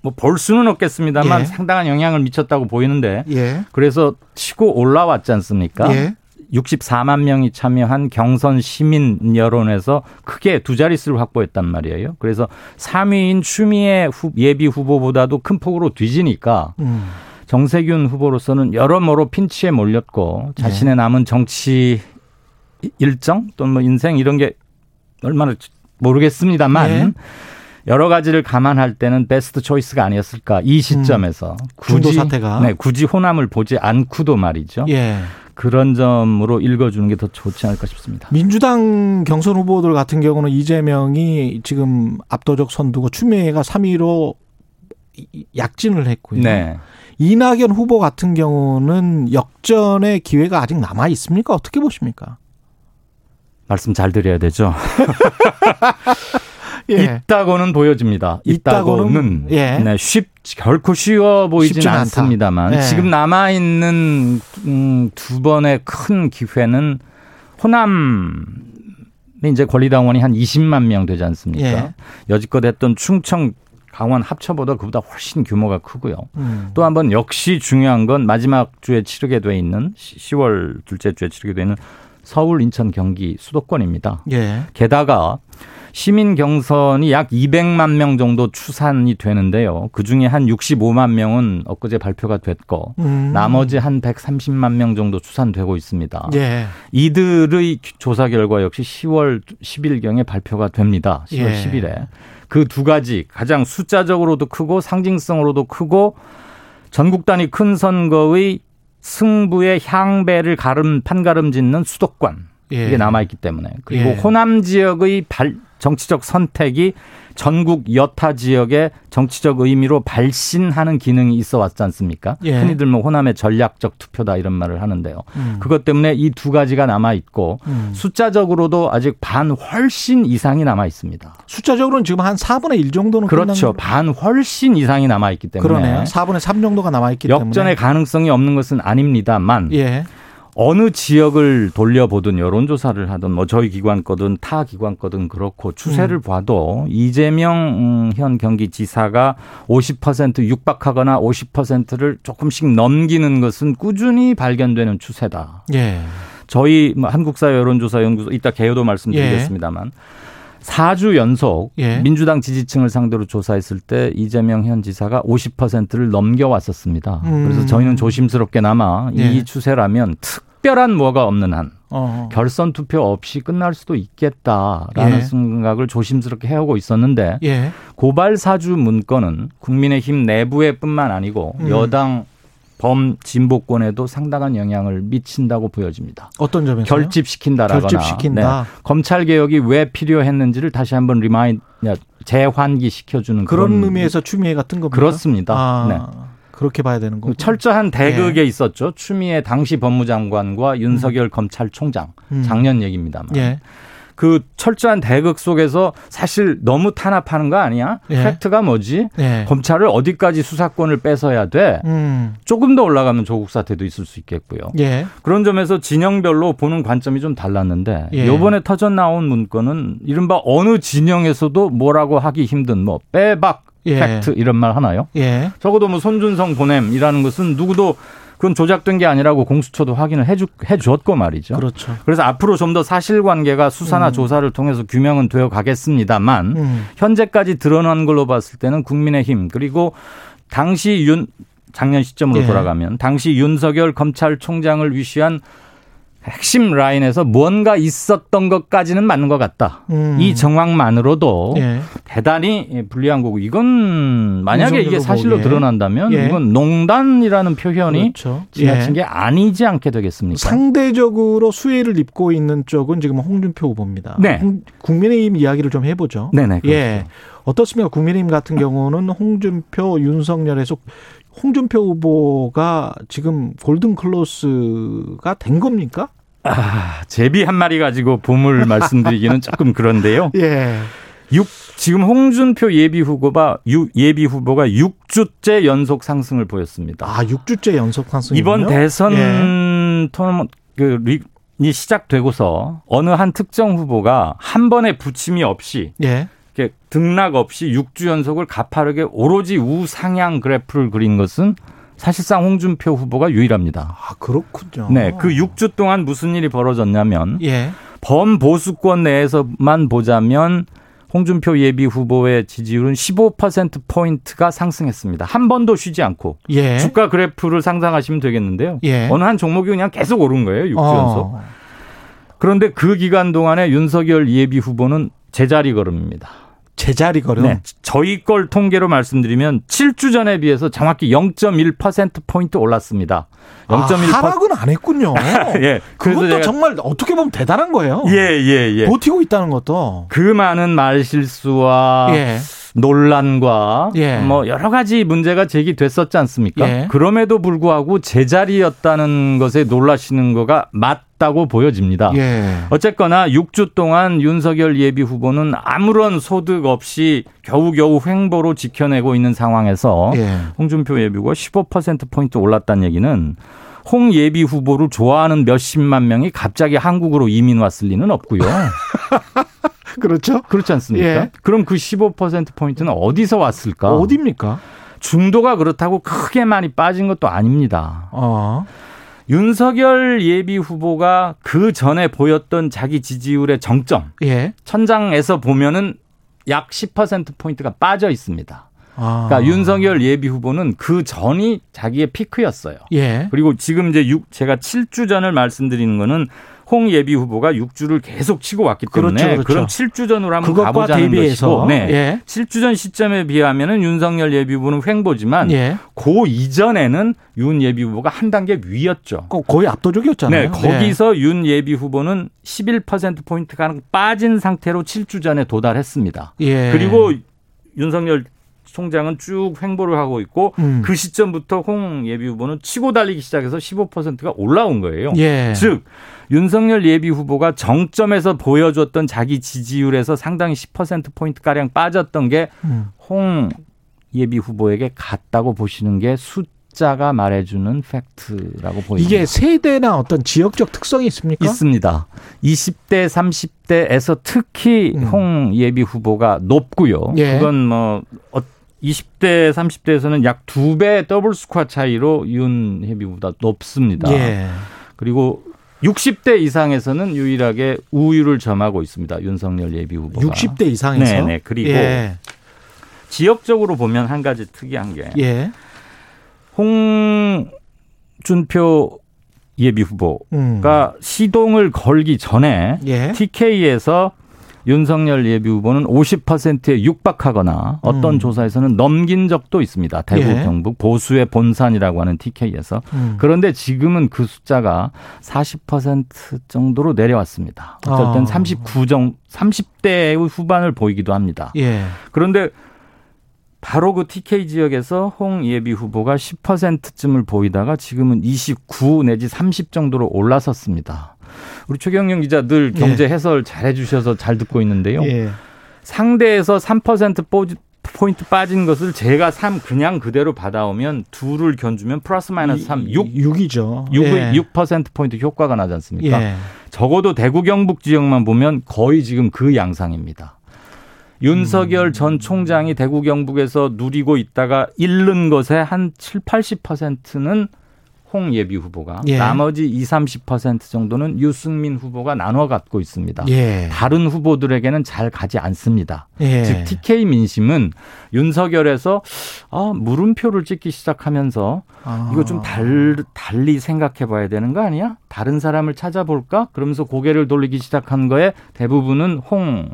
뭐볼 수는 없겠습니다만 예. 상당한 영향을 미쳤다고 보이는데 예. 그래서 치고 올라왔지 않습니까? 예. 64만 명이 참여한 경선 시민 여론에서 크게 두 자릿수를 확보했단 말이에요. 그래서 3위인 추미애 후- 예비 후보보다도 큰 폭으로 뒤지니까 음. 정세균 후보로서는 여러모로 핀치에 몰렸고 자신의 남은 정치 일정 또는 뭐 인생 이런 게 얼마나 모르겠습니다만 예. 여러 가지를 감안할 때는 베스트 초이스가 아니었을까 이 시점에서 중도 사태가. 네, 굳이 호남을 보지 않고도 말이죠. 예. 그런 점으로 읽어주는 게 더 좋지 않을까 싶습니다. 민주당 경선 후보들 같은 경우는 이재명이 지금 압도적 선두고 추미애가 3위로 약진을 했고요. 네. 이낙연 후보 같은 경우는 역전의 기회가 아직 남아 있습니까? 어떻게 보십니까? 말씀 잘 드려야 되죠. *laughs* 예. 있다고는 보여집니다. 있다고는, 있다고는 예. 네, 쉽 결코 쉬워 보이진. 않습니다만 예. 지금 남아 있는 음, 두 번의 큰 기회는 호남에 이제 권리당원이 한 20만 명 되지 않습니까? 예. 여지껏 했던 충청 강원 합쳐보다 그보다 훨씬 규모가 크고요. 음. 또 한번 역시 중요한 건 마지막 주에 치르게 돼 있는 10월 둘째 주에 치르게 되는 서울, 인천, 경기 수도권입니다. 예. 게다가 시민 경선이 약 200만 명 정도 추산이 되는데요. 그 중에 한 65만 명은 엊그제 발표가 됐고 음. 나머지 한 130만 명 정도 추산되고 있습니다. 예. 이들의 조사 결과 역시 10월 10일경에 발표가 됩니다. 10월 예. 10일에. 그 두 가지 가장 숫자적으로도 크고 상징성으로도 크고 전국 단위 큰 선거의 승부의 향배를 가름 판가름 짓는 수도권 예. 이게 남아 있기 때문에 그리고 예. 호남 지역의 발, 정치적 선택이 전국 여타 지역의 정치적 의미로 발신하는 기능이 있어 왔지 않습니까? 예. 흔히들 뭐 호남의 전략적 투표다 이런 말을 하는데요. 음. 그것 때문에 이 두 가지가 남아 있고 음. 숫자적으로도 아직 반 훨씬 이상이 남아 있습니다. 숫자적으로는 지금 한 4분의 1 정도는 그렇죠. 반 훨씬 이상이 남아 있기 때문에 그러네요. 4분의 3 정도가 남아 있기 역전의 때문에 가능성이 없는 것은 아닙니다만 예. 어느 지역을 돌려보든 여론조사를 하든 뭐 저희 기관 거든 타 기관 거든 그렇고 추세를 봐도 이재명 음, 현 경기지사가 50% 육박하거나 50%를 조금씩 넘기는 것은 꾸준히 발견되는 추세다. 예. 저희 뭐 한국사 여론조사 연구소 이따 개요도 말씀드리겠습니다만 사 4주 연속 예. 민주당 지지층을 상대로 조사했을 때 이재명 현 지사가 50%를 넘겨왔었습니다. 음. 그래서 저희는 조심스럽게나마 예. 이 추세라면 특별한 뭐가 없는 한 어. 결선 투표 없이 끝날 수도 있겠다라는 예. 생각을 조심스럽게 해오고 있었는데 예. 고발 사주 문건은 국민의힘 내부에 뿐만 아니고 음. 여당 범 진보권에도 상당한 영향을 미친다고 보여집니다. 어떤 점에서 결집시킨다라거나 결집시킨다. 네. 검찰 개혁이 왜 필요했는지를 다시 한번 remind 재환기 시켜주는 그런 그런 의미에서 추미애 같은 겁니까? 그렇습니다. 아, 네. 그렇게 봐야 되는 거고. 철저한 대극에 예. 있었죠. 추미애 당시 법무장관과 윤석열 검찰총장 음. 작년 얘기입니다만 예. 그 철저한 대극 속에서 사실 너무 탄압하는 거 아니야? 예. 팩트가 뭐지? 예. 검찰을 어디까지 수사권을 뺏어야 돼? 음. 조금 더 올라가면 조국 사태도 있을 수 있겠고요. 예. 그런 점에서 진영별로 보는 관점이 좀 달랐는데 예. 요번에 터져 나온 문건은 이른바 어느 진영에서도 뭐라고 하기 힘든 뭐 빼박 예. 팩트 이런 말 하나요? 예. 적어도 뭐 손준성 보냄이라는 것은 누구도 그건 조작된 게 아니라고 공수처도 확인을 해주, 해줬고 말이죠. 그렇죠. 그래서 앞으로 좀 더 사실관계가 수사나 조사를 통해서 규명은 되어 가겠습니다만 음. 현재까지 드러난 걸로 봤을 때는 국민의힘 그리고 당시 윤 작년 시점으로 예. 돌아가면 당시 윤석열 검찰총장을 위시한 핵심 라인에서 무언가 있었던 것까지는 맞는 것 같다. 음. 이 정황만으로도 예. 대단히 불리한 거고 이건 만약에 이게 사실로 후보에. 드러난다면 예. 이건 농단이라는 표현이 그렇죠. 지나친 예. 게 아니지 않게 되겠습니까? 상대적으로 수혜를 입고 있는 쪽은 지금 홍준표 후보입니다. 네. 홍- 국민의힘 이야기를 좀 해보죠. 네네. 그렇죠. 예. 어떻습니까? 국민의힘 같은 경우는 홍준표, 윤석열에서 홍준표 후보가 지금 golden cross가 된 겁니까? 아, 제비 한 마리 가지고 봄을 *laughs* 말씀드리기는 조금 그런데요. 예. 육 지금 홍준표 예비 후보가 유- 예비 후보가 6주째 연속 상승을 보였습니다. 아, 6주째 연속 상승. 이번 대선 예. 토너먼트 그 리- 이 시작되고서 어느 한 특정 후보가 한 번의 부침이 없이 예. 이렇게 등락 없이 6주 연속을 가파르게 오로지 우상향 그래프를 그린 것은 사실상 홍준표 후보가 유일합니다. 아, 그렇군요. 네, 그 6주 동안 무슨 일이 벌어졌냐면 예. 범보수권 내에서만 보자면 홍준표 예비 후보의 지지율은 15% 포인트가 상승했습니다. 한 번도 쉬지 않고 예. 주가 그래프를 상상하시면 되겠는데요. 예. 어느 한 종목이 그냥 계속 오른 거예요. 6주 연속. 어. 그런데 그 기간 동안에 윤석열 예비 후보는 제자리 걸음입니다. 제자리 걸음. 네. 저희 걸 통계로 말씀드리면 7주 전에 비해서 정확히 0.1%포인트 올랐습니다. 아, 0.1%. 하락은 안 했군요. *laughs* 예. 그것도 제가 정말 어떻게 보면 대단한 거예요. 예, 예, 예. 버티고 있다는 것도. 그 많은 말 실수와 예. 논란과 예. 뭐 여러 가지 문제가 제기됐었지 않습니까? 예. 그럼에도 불구하고 제자리였다는 것에 놀라시는 거가 맞다고 보여집니다. 예. 어쨌거나 6주 동안 윤석열 예비 후보는 아무런 소득 없이 겨우겨우 횡보로 지켜내고 있는 상황에서 예. 홍준표 예비가 15%포인트 올랐다는 얘기는 홍 예비 후보를 좋아하는 몇십만 명이 갑자기 한국으로 이민 왔을 리는 없고요. *laughs* *laughs* 그렇죠. 그렇지 않습니까? 예. 그럼 그 15%포인트는 어디서 왔을까? 어디입니까? 중도가 그렇다고 크게 많이 빠진 것도 아닙니다. 어. 윤석열 예비 후보가 그 전에 보였던 자기 지지율의 정점, 예. 천장에서 보면은 약 10%포인트가 빠져 있습니다. 아. 그러니까 윤석열 예비 후보는 그 전이 자기의 피크였어요. 예. 그리고 지금 이제 6, 제가 7주 전을 말씀드리는 거는 홍 예비 후보가 6주를 계속 치고 왔기 때문에 그렇죠, 그렇죠. 럼 7주 전으로 한번 가보자는 대비해서 것이고 네. 예. 7주 전 시점에 비하면은 윤석열 예비 후보는 횡보지만 예. 그 이전에는 윤 예비 후보가 한 단계 위였죠. 거- 거의 압도적이었잖아요. 네, 거기서 윤 예비 후보는 11% 포인트가 빠진 상태로 7주 전에 도달했습니다. 예. 그리고 윤석열 총장은 쭉 횡보를 하고 있고 음. 그 시점부터 홍 예비 후보는 치고 달리기 시작해서 15%가 올라온 거예요. 예. 즉 윤석열 예비 후보가 정점에서 보여줬던 자기 지지율에서 상당히 10% 포인트 가량 빠졌던 게 음. 홍 예비 후보에게 갔다고 보시는 게 숫자가 말해주는 팩트라고 보입니다. 이게 세대나 어떤 지역적 특성이 있습니까? 있습니다. 20대, 30대에서 특히 음. 홍 예비 후보가 높고요. 예. 그건 뭐 어, 20대, 30대에서는 약 두 배 double score 차이로 윤 예비보다 높습니다. 예. 그리고 60대 이상에서는 유일하게 우위를 점하고 있습니다. 윤석열 예비 후보가. 60대 이상에서. 네 네. 그리고 예. 지역적으로 보면 한 가지 특이한 게 예. 홍준표 예비 후보가 음. 시동을 걸기 전에 예. TK에서 윤석열 예비 후보는 50%에 육박하거나 어떤 음. 조사에서는 넘긴 적도 있습니다. 대구, 예. 경북 보수의 본산이라고 하는 TK에서. 음. 그런데 지금은 그 숫자가 40% 정도로 내려왔습니다. 어쩔 땐 아. 39 정, 30대 후반을 보이기도 합니다. 예. 그런데 바로 그 TK 지역에서 홍 예비 후보가 10%쯤을 보이다가 지금은 29 내지 30 정도로 올라섰습니다. 우리 최경영 기자 늘 경제 해설 잘 해주셔서 잘 듣고 있는데요. 예. 상대에서 3% 뽀- 포인트 빠진 것을 제가 3 그냥 그대로 받아오면 둘을 견주면 플러스 마이너스 3, 6, 6이죠. 6, 예. 6%포인트 효과가 나지 않습니까? 예. 적어도 대구 경북 지역만 보면 거의 지금 그 양상입니다. 윤석열 음. 전 총장이 대구 경북에서 누리고 있다가 잃는 것의 한 7, 80%는 홍 예비 후보가 예. 나머지 2, 30% 정도는 유승민 후보가 나눠 갖고 있습니다. 예. 다른 후보들에게는 잘 가지 않습니다. 예. 즉 TK 민심은 윤석열에서 아, 물음표를 찍기 시작하면서 아. 이거 좀 달, 달리 생각해 봐야 되는 거 아니야? 다른 사람을 찾아볼까? 그러면서 고개를 돌리기 시작한 거에 대부분은 홍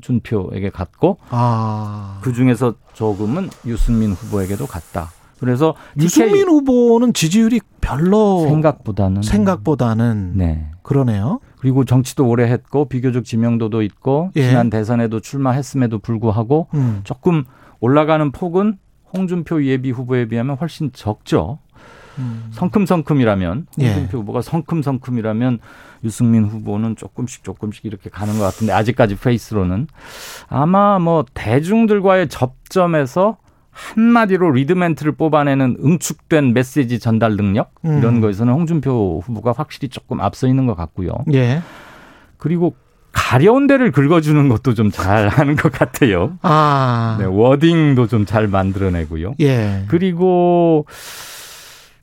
준표에게 갔고 아. 그 중에서 조금은 유승민 후보에게도 갔다. 그래서 유승민 후보는 지지율이 별로 생각보다는 생각보다는 네. 그러네요. 그리고 정치도 오래 했고 비교적 지명도도 있고 예. 지난 대선에도 출마했음에도 불구하고 음. 조금 올라가는 폭은 홍준표 예비 후보에 비하면 훨씬 적죠. 음. 성큼성큼이라면 예. 홍준표 후보가 성큼성큼이라면 유승민 후보는 조금씩 조금씩 이렇게 가는 것 같은데 아직까지 페이스로는 아마 뭐 대중들과의 접점에서 한마디로 리드멘트를 뽑아내는 응축된 메시지 전달 능력 음. 이런 거에서는 홍준표 후보가 확실히 조금 앞서 있는 것 같고요. 예. 그리고 가려운 데를 긁어주는 것도 좀 잘하는 것 같아요. 아. 네, 워딩도 좀 잘 만들어내고요. 예. 그리고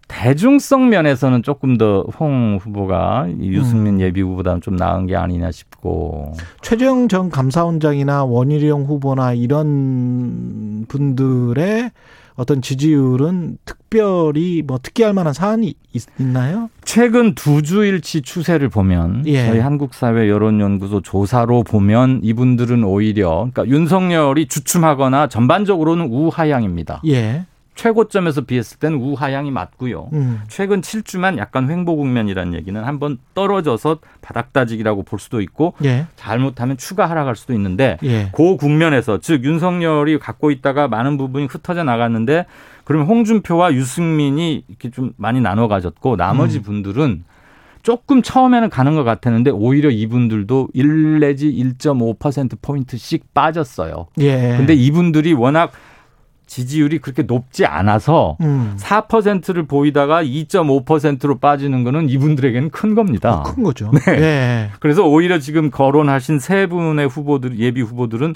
대중성 면에서는 조금 더 홍 후보가 이 유승민 음. 예비 후보보다는 좀 나은 게 아니냐 싶고 최재형 전 감사원장이나 원희룡 후보나 이런 분들의 어떤 지지율은 특별히 뭐 특기할 만한 사안이 있, 있나요? 최근 두 주일치 추세를 보면 예. 저희 한국사회 여론연구소 조사로 보면 이분들은 오히려 그러니까 윤석열이 주춤하거나 전반적으로는 우하향입니다. 예. 최고점에서 비했을 때는 우하향이 맞고요. 음. 최근 7주만 약간 횡보 국면이라는 얘기는 한번 떨어져서 바닥 다지기라고 볼 수도 있고 예. 잘못하면 추가 하락할 수도 있는데 예. 그 국면에서 즉 윤석열이 갖고 있다가 많은 부분이 흩어져 나갔는데 그러면 홍준표와 유승민이 이렇게 좀 많이 나눠 가졌고 나머지 음. 분들은 조금 처음에는 가는 것 같았는데 오히려 이분들도 1 내지 1.5% 포인트씩 빠졌어요. 예. 근데 이분들이 워낙 지지율이 그렇게 높지 않아서 음. 4%를 보이다가 2.5%로 빠지는 거는 이분들에게는 큰 겁니다. 큰 거죠. 네. 예. 그래서 오히려 지금 거론하신 세 분의 후보들 예비 후보들은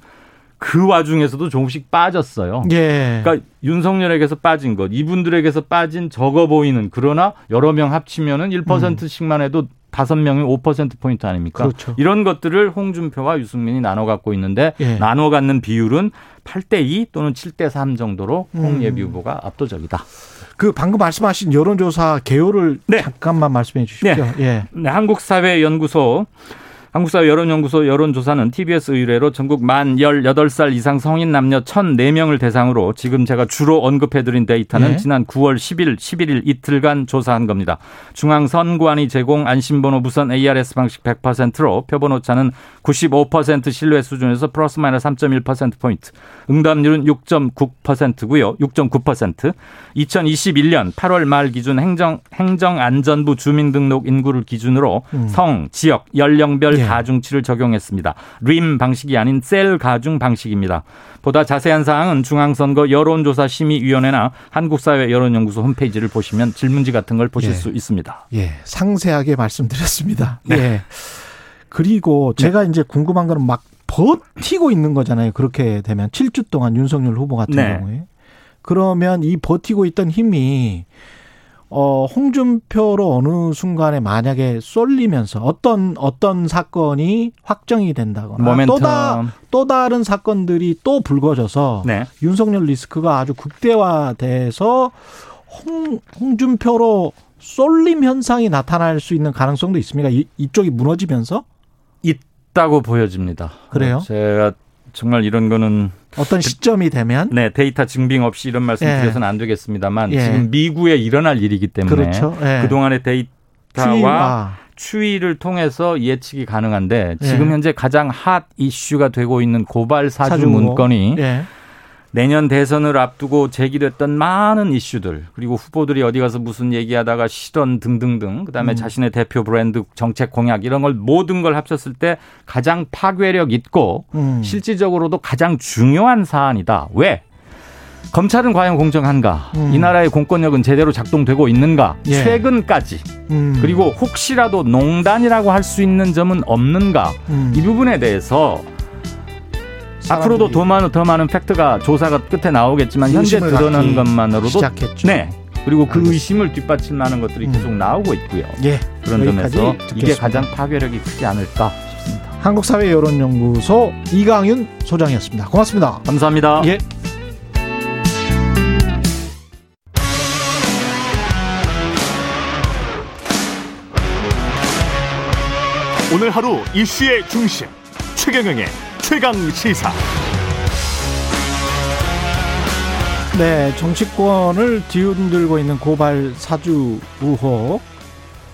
그 와중에서도 조금씩 빠졌어요. 예. 그러니까 윤석열에게서 빠진 것, 이분들에게서 빠진 적어 보이는 그러나 여러 명 합치면은 1%씩만 해도 다섯 명이 5% 포인트 아닙니까? 그렇죠. 이런 것들을 홍준표와 유승민이 나눠 갖고 있는데 예. 나눠 갖는 비율은 8대 2 또는 7대 3 정도로 홍 음. 예비 후보가 압도적이다. 그 방금 말씀하신 여론조사 개요를 네. 잠깐만 말씀해 주십시오. 예. 네, 한국사회연구소 한국사회 여론연구소 여론조사는 TBS 의뢰로 전국 만 18살 이상 성인 남녀 1,004명을 대상으로 지금 제가 주로 언급해드린 데이터는 네. 지난 9월 10일, 11일 이틀간 조사한 겁니다. 중앙선관위 제공 안심번호 무선 ARS 방식 100%로 표본 오차는 95% 신뢰 수준에서 플러스 마이너스 3.1%포인트, 응답률은 6.9%고요. 6.9%. 2021년 8월 말 기준 행정, 행정안전부 주민등록 인구를 기준으로 음. 성, 지역, 연령별 예. 가중치를 적용했습니다. 림 방식이 아닌 셀 가중 방식입니다. 보다 자세한 사항은 중앙선거 여론조사 심의위원회나 한국사회 여론연구소 홈페이지를 보시면 질문지 같은 걸 보실 예. 수 있습니다. 예. 상세하게 말씀드렸습니다. 네. 예. 그리고 제가 이제 궁금한 거는 막 버티고 있는 거잖아요. 그렇게 되면 7주 동안 윤석열 후보 같은 네. 경우에. 그러면 이 버티고 있던 힘이 어 홍준표로 어느 순간에 만약에 쏠리면서 어떤 어떤 사건이 확정이 된다거나. 또, 다, 또 다른 사건들이 또 불거져서 네. 윤석열 리스크가 아주 극대화돼서 홍, 홍준표로 쏠림 현상이 나타날 수 있는 가능성도 있습니까? 이, 이쪽이 무너지면서 있다고 보여집니다. 그래요? 제가 정말 이런 거는 어떤 시점이 되면 네 데이터 증빙 없이 이런 말씀 예. 드려서는 안 되겠습니다만 예. 지금 미국에 일어날 일이기 때문에 그렇죠. 예. 그동안의 데이터와 추이와 추이를 통해서 예측이 가능한데 예. 지금 현재 가장 핫 이슈가 되고 있는 고발 사주 사주 문건이 예. 내년 대선을 앞두고 제기됐던 많은 이슈들 그리고 후보들이 어디 가서 무슨 얘기하다가 실언 등등등 그다음에 음. 자신의 대표 브랜드 정책 공약 이런 걸 모든 걸 합쳤을 때 가장 파괴력 있고 음. 실질적으로도 가장 중요한 사안이다. 왜? 검찰은 과연 공정한가? 음. 이 나라의 공권력은 제대로 작동되고 있는가? 예. 최근까지 음. 그리고 혹시라도 농단이라고 할 수 있는 점은 없는가? 음. 이 부분에 대해서 앞으로도 더 많은 더 많은 팩트가 조사가 끝에 나오겠지만 현재 드러난 것만으로도 시작했죠. 네 그리고 그 알겠습니다. 의심을 뒷받칠 만한 것들이 음. 계속 나오고 있고요. 예. 그런 점에서 듣겠습니다. 이게 가장 파괴력이 크지 않을까 싶습니다. 한국사회 여론연구소 이강윤 소장이었습니다. 고맙습니다. 감사합니다. 예. 오늘 하루 이슈의 중심 최경영의 최강 시사. 네, 정치권을 뒤흔들고 있는 고발 사주 의혹.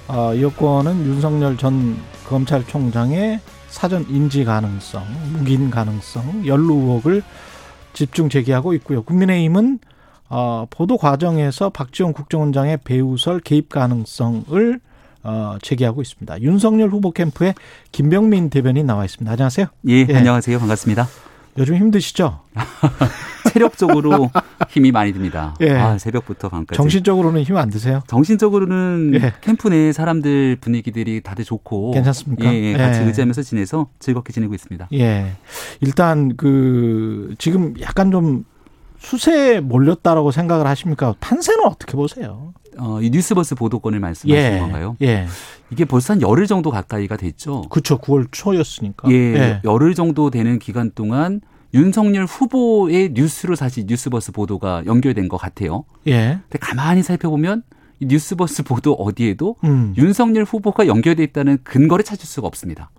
어, 이 건은 윤석열 전 검찰총장의 사전 인지 가능성, 묵인 가능성, 연루 의혹을 집중 제기하고 있고요. 국민의힘은 어, 보도 과정에서 박지원 국정원장의 배우설 개입 가능성을 어, 제기하고 있습니다. 윤석열 후보 캠프에 김병민 대변인 나와 있습니다. 안녕하세요. 예, 예. 안녕하세요. 반갑습니다. 요즘 힘드시죠? *laughs* 체력적으로 힘이 많이 듭니다. 예. 아, 새벽부터 밤까지. 정신적으로는 힘 안 드세요? 정신적으로는 예. 캠프 내 사람들 분위기들이 다들 좋고 괜찮습니까? 예, 예, 같이 예. 의지하면서 지내서 즐겁게 지내고 있습니다. 예. 일단 그 지금 약간 좀 수세에 몰렸다라고 생각을 하십니까? 판세는 어떻게 보세요? 어, 이 뉴스버스 보도권을 말씀하시는 건가요? 예. 이게 벌써 한 열흘 정도 가까이가 됐죠. 그렇죠. 9월 초였으니까. 예, 열흘 정도 되는 기간 동안 윤석열 후보의 뉴스로 사실 뉴스버스 보도가 연결된 것 같아요. 예. 근데 가만히 살펴보면 이 뉴스버스 보도 어디에도 음. 윤석열 후보가 연결돼 있다는 근거를 찾을 수가 없습니다.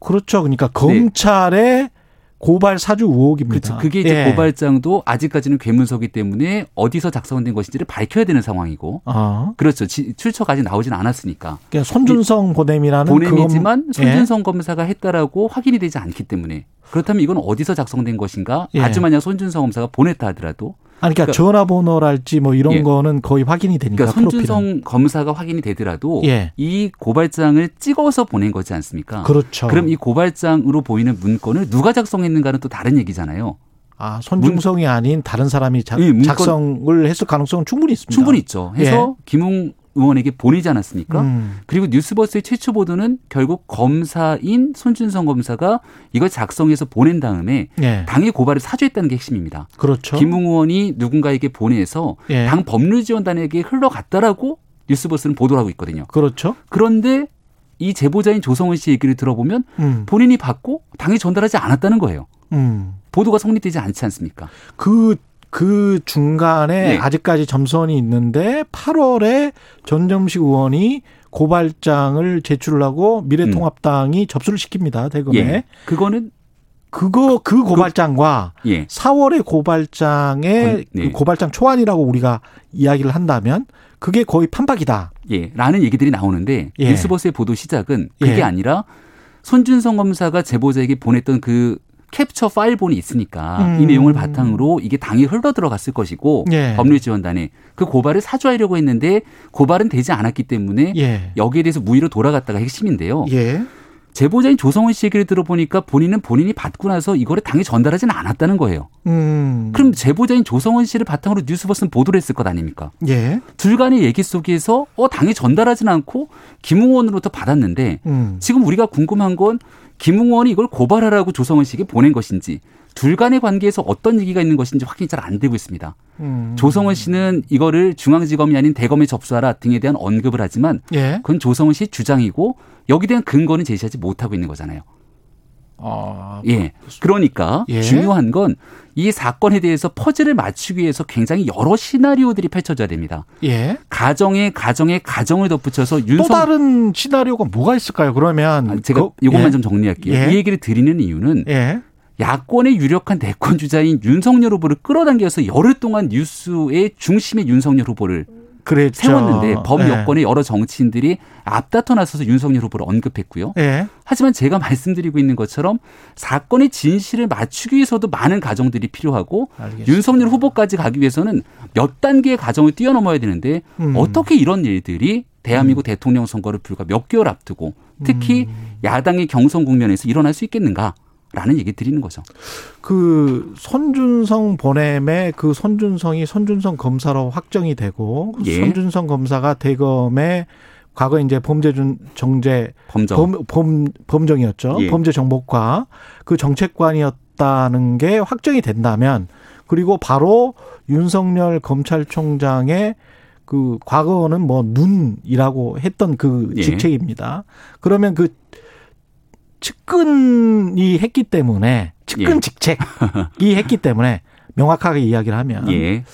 그렇죠. 그러니까 검찰의 고발 사주 의혹입니다. 네. 그렇죠. 그게 이제 예. 고발장도 아직까지는 괴문서기 때문에 어디서 작성된 것인지를 밝혀야 되는 상황이고. 어. 그렇죠. 지- 출처가 아직 나오진 않았으니까. 그러니까 손준성 보냄이라는 보냄이지만 그건- 예. 손준성 검사가 했다라고 확인이 되지 않기 때문에 그렇다면 이건 어디서 작성된 것인가? 예. 아주 만약 손준성 검사가 보냈다 하더라도 아니 그러니까, 그러니까- 전화번호랄지 뭐 이런 예. 거는 거의 확인이 되니까 그러니까 프로필은. 손준성 검사가 확인이 되더라도 예. 이 고발장을 찍어서 보낸 거지 않습니까? 그렇죠. 그럼 이 고발장으로 보이는 문건을 누가 작성했는가는 또 다른 얘기잖아요. 아, 손중성이 아닌 다른 사람이 작, 예, 문건- 작성을 했을 가능성은 충분히 있습니다. 충분히 있죠. 해서 김웅 의원에게 보내지 않았습니까? 음. 그리고 뉴스버스의 최초 보도는 결국 검사인 손준성 검사가 이걸 작성해서 보낸 다음에 예. 당의 고발을 사주했다는 게 핵심입니다. 그렇죠. 김웅 의원이 누군가에게 보내서 예. 당 법률지원단에게 흘러갔다라고 뉴스버스는 보도를 하고 있거든요. 그렇죠. 그런데 이 제보자인 조성은 씨 얘기를 들어보면 음. 본인이 받고 당에 전달하지 않았다는 거예요. 음. 보도가 성립되지 않지 않습니까? 그, 그 중간에 네. 아직까지 점선이 있는데 8월에 전정식 의원이 고발장을 제출을 하고 미래통합당이 접수를 시킵니다. 대검에. 음. 예. 그거는 그거, 그 고발장과 예. 4월의 고발장의. 그 고발장 초안이라고 우리가 이야기를 한다면 그게 거의 판박이다. 예, 라는 얘기들이 나오는데 예. 뉴스버스의 보도 시작은 그게 예. 아니라 손준성 검사가 제보자에게 보냈던 그 캡처 파일본이 있으니까 음. 이 내용을 바탕으로 이게 당이 흘러 들어갔을 것이고 예. 법률지원단에 그 고발을 사주하려고 했는데 고발은 되지 않았기 때문에 예. 여기에 대해서 무위로 돌아갔다가 핵심인데요. 예. 제보자인 조성은 씨 얘기를 들어보니까 본인은 본인이 받고 나서 이거를 당에 전달하지는 않았다는 거예요. 음. 그럼 제보자인 조성은 씨를 바탕으로 뉴스버스는 보도를 했을 것 아닙니까? 예. 둘 간의 얘기 속에서 어 당에 전달하지는 않고 김웅원으로부터 받았는데 음. 지금 우리가 궁금한 건 김웅원이 이걸 고발하라고 조성은 씨에게 보낸 것인지 둘 간의 관계에서 어떤 얘기가 있는 것인지 확인이 잘 안 되고 있습니다. 음. 조성은 씨는 이거를 중앙지검이 아닌 대검에 접수하라 등에 대한 언급을 하지만 예. 그건 조성은 씨 주장이고 여기에 대한 근거는 제시하지 못하고 있는 거잖아요. 아, 예. 그러니까 예. 중요한 건 이 사건에 대해서 퍼즐을 맞추기 위해서 굉장히 여러 시나리오들이 펼쳐져야 됩니다. 예. 가정에 가정에 가정을 덧붙여서 또 윤석 다른 시나리오가 뭐가 있을까요? 그러면 아, 제가 그- 이것만 예. 좀 정리할게요. 예. 이 얘기를 드리는 이유는 예. 야권의 유력한 대권 주자인 윤석열 후보를 끌어당겨서 열흘 동안 뉴스의 중심에 윤석열 후보를 그랬죠. 세웠는데 법 예. 여권의 여러 정치인들이 앞다퉈 나서서 윤석열 후보를 언급했고요. 예. 하지만 제가 말씀드리고 있는 것처럼 사건의 진실을 맞추기 위해서도 많은 가정들이 필요하고 알겠습니다. 윤석열 후보까지 가기 위해서는 몇 단계의 가정을 뛰어넘어야 되는데 음. 어떻게 이런 일들이 대한민국 대통령 선거를 불과 몇 개월 앞두고 특히 음. 야당의 경선 국면에서 일어날 수 있겠는가? 라는 얘기 드리는 거죠. 그 손준성 보냄에 그 손준성이 손준성 검사로 확정이 되고 예. 손준성 검사가 대검에 과거 이제 범죄준 정제 범정. 범, 범 범정이었죠. 예. 범죄 정보과 그 정책관이었다는 게 확정이 된다면 그리고 바로 윤석열 검찰총장의 그 과거는 뭐 눈이라고 했던 그 예. 직책입니다. 그러면 그 측근이 했기 때문에 측근 예. 직책이 *laughs* 했기 때문에 명확하게 이야기를 하면 예.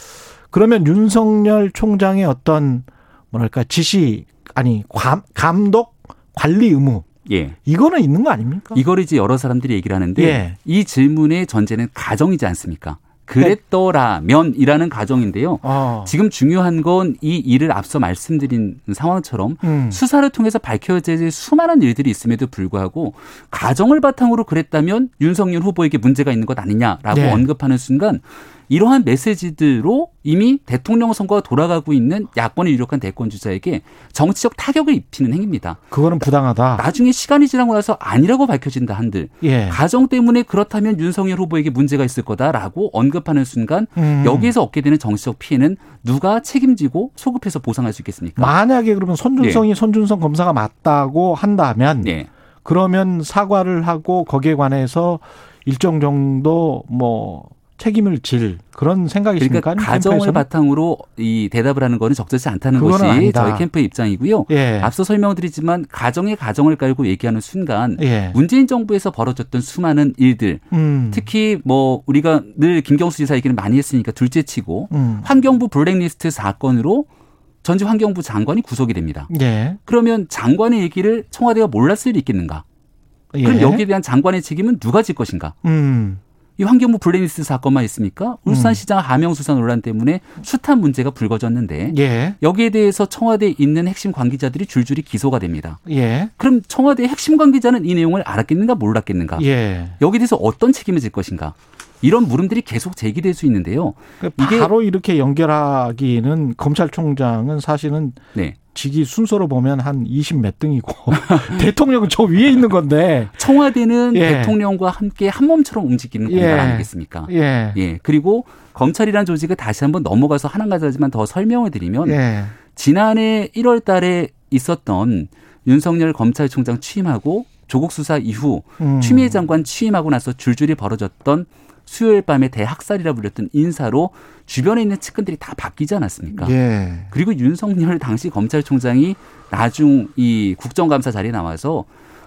그러면 윤석열 총장의 어떤 뭐랄까 지시 아니 감, 감독 관리 의무 예. 이거는 있는 거 아닙니까? 이거를 이제 여러 사람들이 얘기를 하는데 예. 이 질문의 전제는 가정이지 않습니까? 그랬더라면이라는 가정인데요. 어. 지금 중요한 건 이 일을 앞서 말씀드린 상황처럼 음. 수사를 통해서 밝혀질 수많은 일들이 있음에도 불구하고 가정을 바탕으로 그랬다면 윤석열 후보에게 문제가 있는 것 아니냐라고 네. 언급하는 순간 이러한 메시지들로 이미 대통령 선거가 돌아가고 있는 야권의 유력한 대권 주자에게 정치적 타격을 입히는 행위입니다. 그거는 부당하다. 나중에 시간이 지나고 나서 아니라고 밝혀진다 한들 예. 가정 때문에 그렇다면 윤석열 후보에게 문제가 있을 거다라고 언급하는 순간 음. 여기에서 얻게 되는 정치적 피해는 누가 책임지고 소급해서 보상할 수 있겠습니까? 만약에 그러면 손준성이 손준성 검사가 맞다고 한다면 네. 그러면 사과를 하고 거기에 관해서 일정 정도 뭐 책임을 질 그런 생각이십니까? 그러니까 가정을 캠프에서는? 바탕으로 이 대답을 하는 거는 적절치 않다는 것이 아니다. 저희 캠프의 입장이고요. 예. 앞서 설명드리지만 가정에 가정을 깔고 얘기하는 순간 예. 문재인 정부에서 벌어졌던 수많은 일들 음. 특히 뭐 우리가 늘 김경수 지사 얘기를 많이 했으니까 둘째치고 음. 환경부 블랙리스트 사건으로 전직 환경부 장관이 구속이 됩니다. 예. 그러면 장관의 얘기를 청와대가 몰랐을 리 있겠는가? 예. 그럼 여기에 대한 장관의 책임은 누가 질 것인가? 음. 이 환경부 블랙리스트 사건만 있습니까? 울산시장 하명수사 논란 때문에 숱한 문제가 불거졌는데 예. 여기에 대해서 청와대에 있는 핵심 관계자들이 줄줄이 기소가 됩니다. 예. 그럼 청와대 핵심 관계자는 이 내용을 알았겠는가 몰랐겠는가? 예. 여기에 대해서 어떤 책임을 질 것인가? 이런 물음들이 계속 제기될 수 있는데요. 이게- 바로 이렇게 연결하기는 검찰총장은 사실은 네. 직위 순서로 보면 한 20 몇 등이고 *laughs* 대통령은 저 위에 있는 건데 청와대는 예. 대통령과 함께 한 몸처럼 움직이는 예. 공간 아니겠습니까? 예. 예. 그리고 검찰이란 조직을 다시 한번 넘어가서 한 가지만 더 설명을 드리면 예. 지난해 1월 달에 있었던 윤석열 검찰총장 취임하고 조국 수사 이후 음. 추미애 장관 취임하고 나서 줄줄이 벌어졌던 수요일 밤에 대학살이라 불렸던 인사로 주변에 있는 측근들이 다 바뀌지 않았습니까? 예. 그리고 윤석열 당시 검찰총장이 나중 이 국정감사 자리에 나와서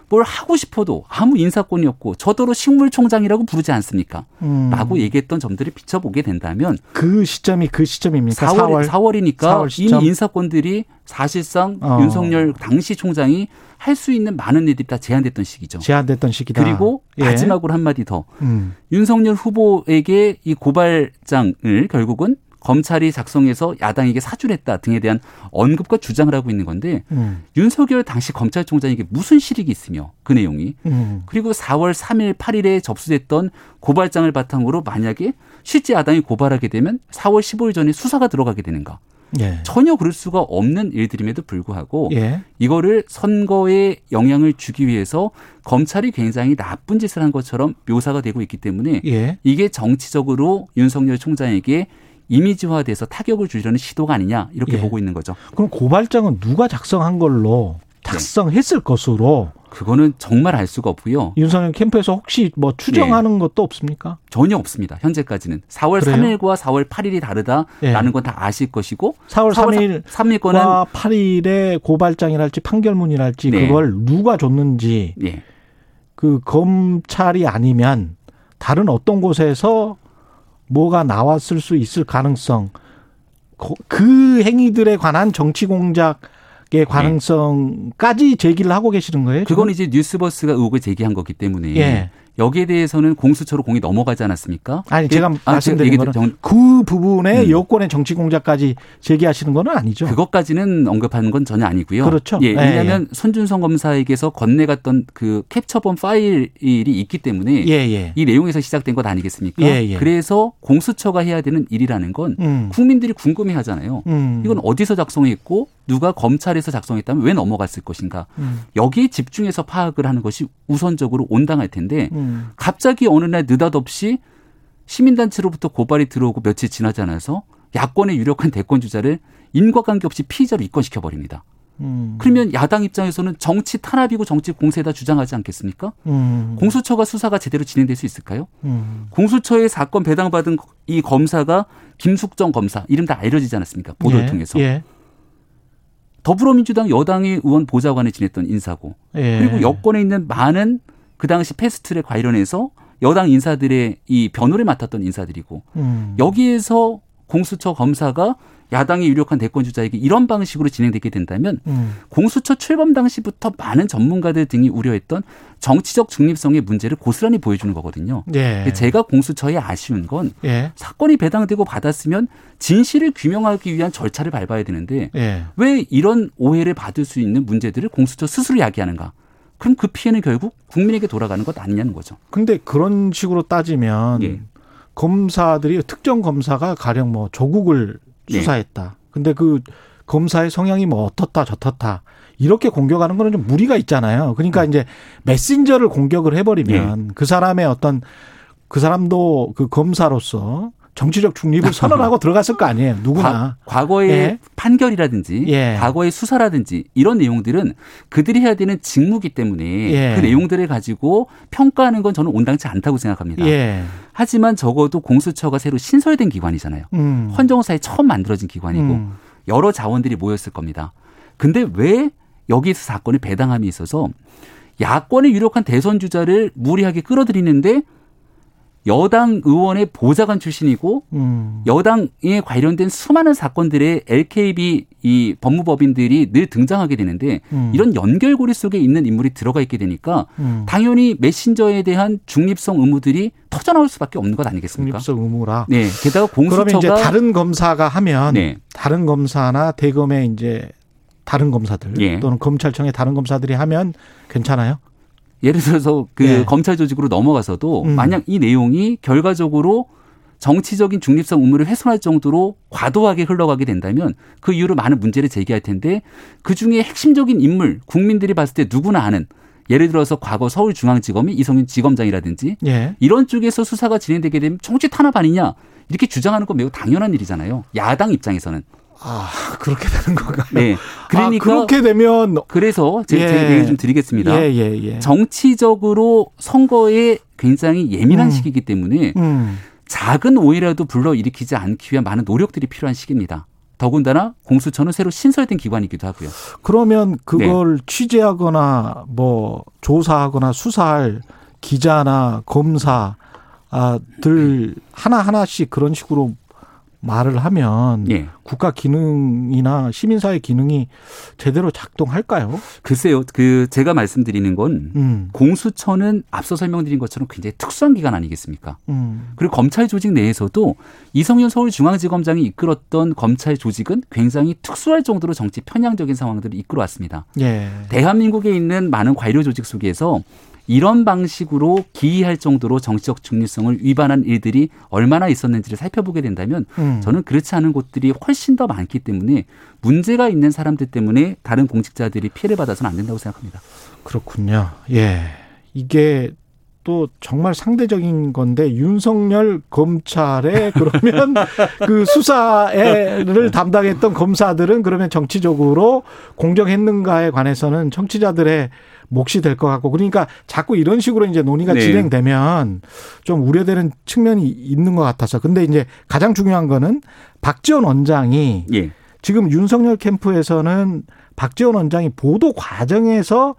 뭘 하고 싶어도 아무 인사권이 없고 저더러 식물총장이라고 부르지 않습니까? 음. 라고 얘기했던 점들을 비춰보게 된다면 그 시점이 그 시점입니까? 4월, 4월. 4월, 이니까 4월 시점. 이미 인사권들이 사실상 어. 윤석열 당시 총장이 할 수 있는 많은 일들이 다 제한됐던 시기죠. 제한됐던 시기다. 그리고 예. 마지막으로 한마디 더 음. 윤석열 후보에게 이 고발장을 결국은 검찰이 작성해서 야당에게 사주했다 등에 대한 언급과 주장을 하고 있는 건데 음. 윤석열 당시 검찰총장에게 무슨 실익이 있으며 그 내용이 음. 그리고 4월 3일 8일에 접수됐던 고발장을 바탕으로 만약에 실제 야당이 고발하게 되면 4월 15일 전에 수사가 들어가게 되는가 예. 전혀 그럴 수가 없는 일들임에도 불구하고 예. 이거를 선거에 영향을 주기 위해서 검찰이 굉장히 나쁜 짓을 한 것처럼 묘사가 되고 있기 때문에 예. 이게 정치적으로 윤석열 총장에게 이미지화돼서 타격을 주려는 시도가 아니냐 이렇게 예. 보고 있는 거죠. 그럼 고발장은 누가 작성한 걸로 작성했을 것으로 그거는 정말 알 수가 없고요. 윤석열 캠프에서 혹시 뭐 추정하는 것도 없습니까? 전혀 없습니다. 현재까지는 4월 그래요? 3일과 4월 8일이 다르다라는 예. 건다 아실 것이고 4월 3일 3일 거는 과 8일에 고발장이랄지 판결문이랄지 네. 그걸 누가 줬는지 예. 그 검찰이 아니면 다른 어떤 곳에서 뭐가 나왔을 수 있을 가능성 고- 그 행위들에 관한 정치 공작 의 가능성까지 제기를 하고 계시는 거예요? 지금? 그건 이제 뉴스버스가 의혹을 제기한 거기 때문에 예. 여기에 대해서는 공수처로 공이 넘어가지 않았습니까? 아니 그- 제가 아, 말씀드린 거는 정- 그 부분에 음. 여권의 정치 공작까지 제기하시는 건 아니죠. 그것까지는 언급하는 건 전혀 아니고요. 그렇죠. 예, 예, 왜냐하면 손준성 검사에게서 건네갔던 그 캡처본 파일이 있기 때문에 예, 예. 이 내용에서 시작된 것 아니겠습니까? 예, 예. 그래서 공수처가 해야 되는 일이라는 건 음. 국민들이 궁금해하잖아요. 음. 이건 어디서 작성했고 누가 검찰에서 작성했다면 왜 넘어갔을 것인가? 음. 여기에 집중해서 파악을 하는 것이 우선적으로 온당할 텐데 음. 갑자기 어느 날 느닷없이 시민단체로부터 고발이 들어오고 며칠 지나지 않아서 야권의 유력한 대권 주자를 인과관계 없이 피의자로 입건시켜 버립니다. 음. 그러면 야당 입장에서는 정치 탄압이고 정치 공세다 주장하지 않겠습니까? 음. 공수처가 수사가 제대로 진행될 수 있을까요? 음. 공수처의 사건 배당받은 이 검사가 김숙정 검사 이름 다 알려지지 않았습니까? 보도를 예, 통해서 예. 더불어민주당 여당의 의원 보좌관을 지냈던 인사고 예. 그리고 여권에 있는 많은 그 당시 패스트트랙 관련해서 여당 인사들의 이 변호를 맡았던 인사들이고 음. 여기에서 공수처 검사가 야당의 유력한 대권 주자에게 이런 방식으로 진행되게 된다면 음. 공수처 출범 당시부터 많은 전문가들 등이 우려했던 정치적 중립성의 문제를 고스란히 보여주는 거거든요. 예. 제가 공수처에 아쉬운 건 예. 사건이 배당되고 받았으면 진실을 규명하기 위한 절차를 밟아야 되는데 예. 왜 이런 오해를 받을 수 있는 문제들을 공수처 스스로 야기하는가? 그럼 그 피해는 결국 국민에게 돌아가는 것 아니냐는 거죠. 근데 그런 식으로 따지면 예. 검사들이 특정 검사가 가령 뭐 조국을 예. 수사했다. 근데 그 검사의 성향이 뭐 어떻다 저떻다 이렇게 공격하는 거는 좀 무리가 있잖아요. 음. 그러니까 이제 메신저를 공격을 해버리면 그 사람의 어떤 그 사람도 그 검사로서 정치적 중립을 *laughs* 선언하고 들어갔을 거 아니에요. 누구나. 과, 거의 예. 판결이라든지 예. 과거의 수사라든지 이런 내용들은 그들이 해야 되는 직무기 때문에 예. 그 내용들을 가지고 평가하는 건 저는 온당치 않다고 생각합니다. 예. 하지만 적어도 공수처가 새로 신설된 기관이잖아요. 음. 헌정사에 처음 만들어진 기관이고 음. 여러 자원들이 모였을 겁니다. 근데 왜 여기서 사건을 배당함이 있어서 야권의 유력한 대선 주자를 무리하게 끌어들이는데 여당 의원의 보좌관 출신이고 음. 여당에 관련된 수많은 사건들의 LKB 이 법무법인들이 늘 등장하게 되는데 음. 이런 연결고리 속에 있는 인물이 들어가 있게 되니까 음. 당연히 메신저에 대한 중립성 의무들이 터져나올 수밖에 없는 것 아니겠습니까? 중립성 의무라. 네. 게다가 그러면 이제 공수처가 다른 검사가 하면 네. 다른 검사나 대검의 이제 다른 검사들 예. 또는 검찰청의 다른 검사들이 하면 괜찮아요? 예를 들어서 그 예. 검찰 조직으로 넘어가서도 음. 만약 이 내용이 결과적으로 정치적인 중립성 의무를 훼손할 정도로 과도하게 흘러가게 된다면 그 이후로 많은 문제를 제기할 텐데 그 중에 핵심적인 인물 국민들이 봤을 때 누구나 아는 예를 들어서 과거 서울중앙지검이 이성윤 지검장이라든지 예. 이런 쪽에서 수사가 진행되게 되면 정치 탄압 아니냐 이렇게 주장하는 건 매우 당연한 일이잖아요. 야당 입장에서는. 아 그렇게 되는 건가요? 네. *laughs* 그러니까 아, 그렇게 되면 그래서 제가 예. 제 얘기 좀 드리겠습니다. 예, 예, 예. 정치적으로 선거에 굉장히 예민한 음. 시기이기 때문에 음. 작은 오해라도 불러 일으키지 않기 위한 많은 노력들이 필요한 시기입니다. 더군다나 공수처는 새로 신설된 기관이기도 하고요. 그러면 그걸 네. 취재하거나 뭐 조사하거나 수사할 기자나 검사들 하나 하나씩 그런 식으로 말을 하면 예. 국가 기능이나 시민사회 기능이 제대로 작동할까요? 글쎄요, 그 제가 말씀드리는 건 음, 공수처는 앞서 설명드린 것처럼 굉장히 특수한 기관 아니겠습니까? 음, 그리고 검찰 조직 내에서도 이성윤 서울중앙지검장이 이끌었던 검찰 조직은 굉장히 특수할 정도로 정치 편향적인 상황들을 이끌어왔습니다. 예, 대한민국에 있는 많은 관료 조직 속에서 이런 방식으로 기이할 정도로 정치적 중립성을 위반한 일들이 얼마나 있었는지를 살펴보게 된다면 음. 저는 그렇지 않은 곳들이 훨씬 더 많기 때문에 문제가 있는 사람들 때문에 다른 공직자들이 피해를 받아서는 안 된다고 생각합니다. 그렇군요. 예, 이게 또 정말 상대적인 건데 윤석열 검찰에 *laughs* 그러면 그 수사를 담당했던 검사들은 그러면 정치적으로 공정했는가에 관해서는 청취자들의 몫이 될 것 같고 그러니까 자꾸 이런 식으로 이제 논의가 네. 진행되면 좀 우려되는 측면이 있는 것 같아서 근데 이제 가장 중요한 거는 박지원 원장이 예. 지금 윤석열 캠프에서는 박지원 원장이 보도 과정에서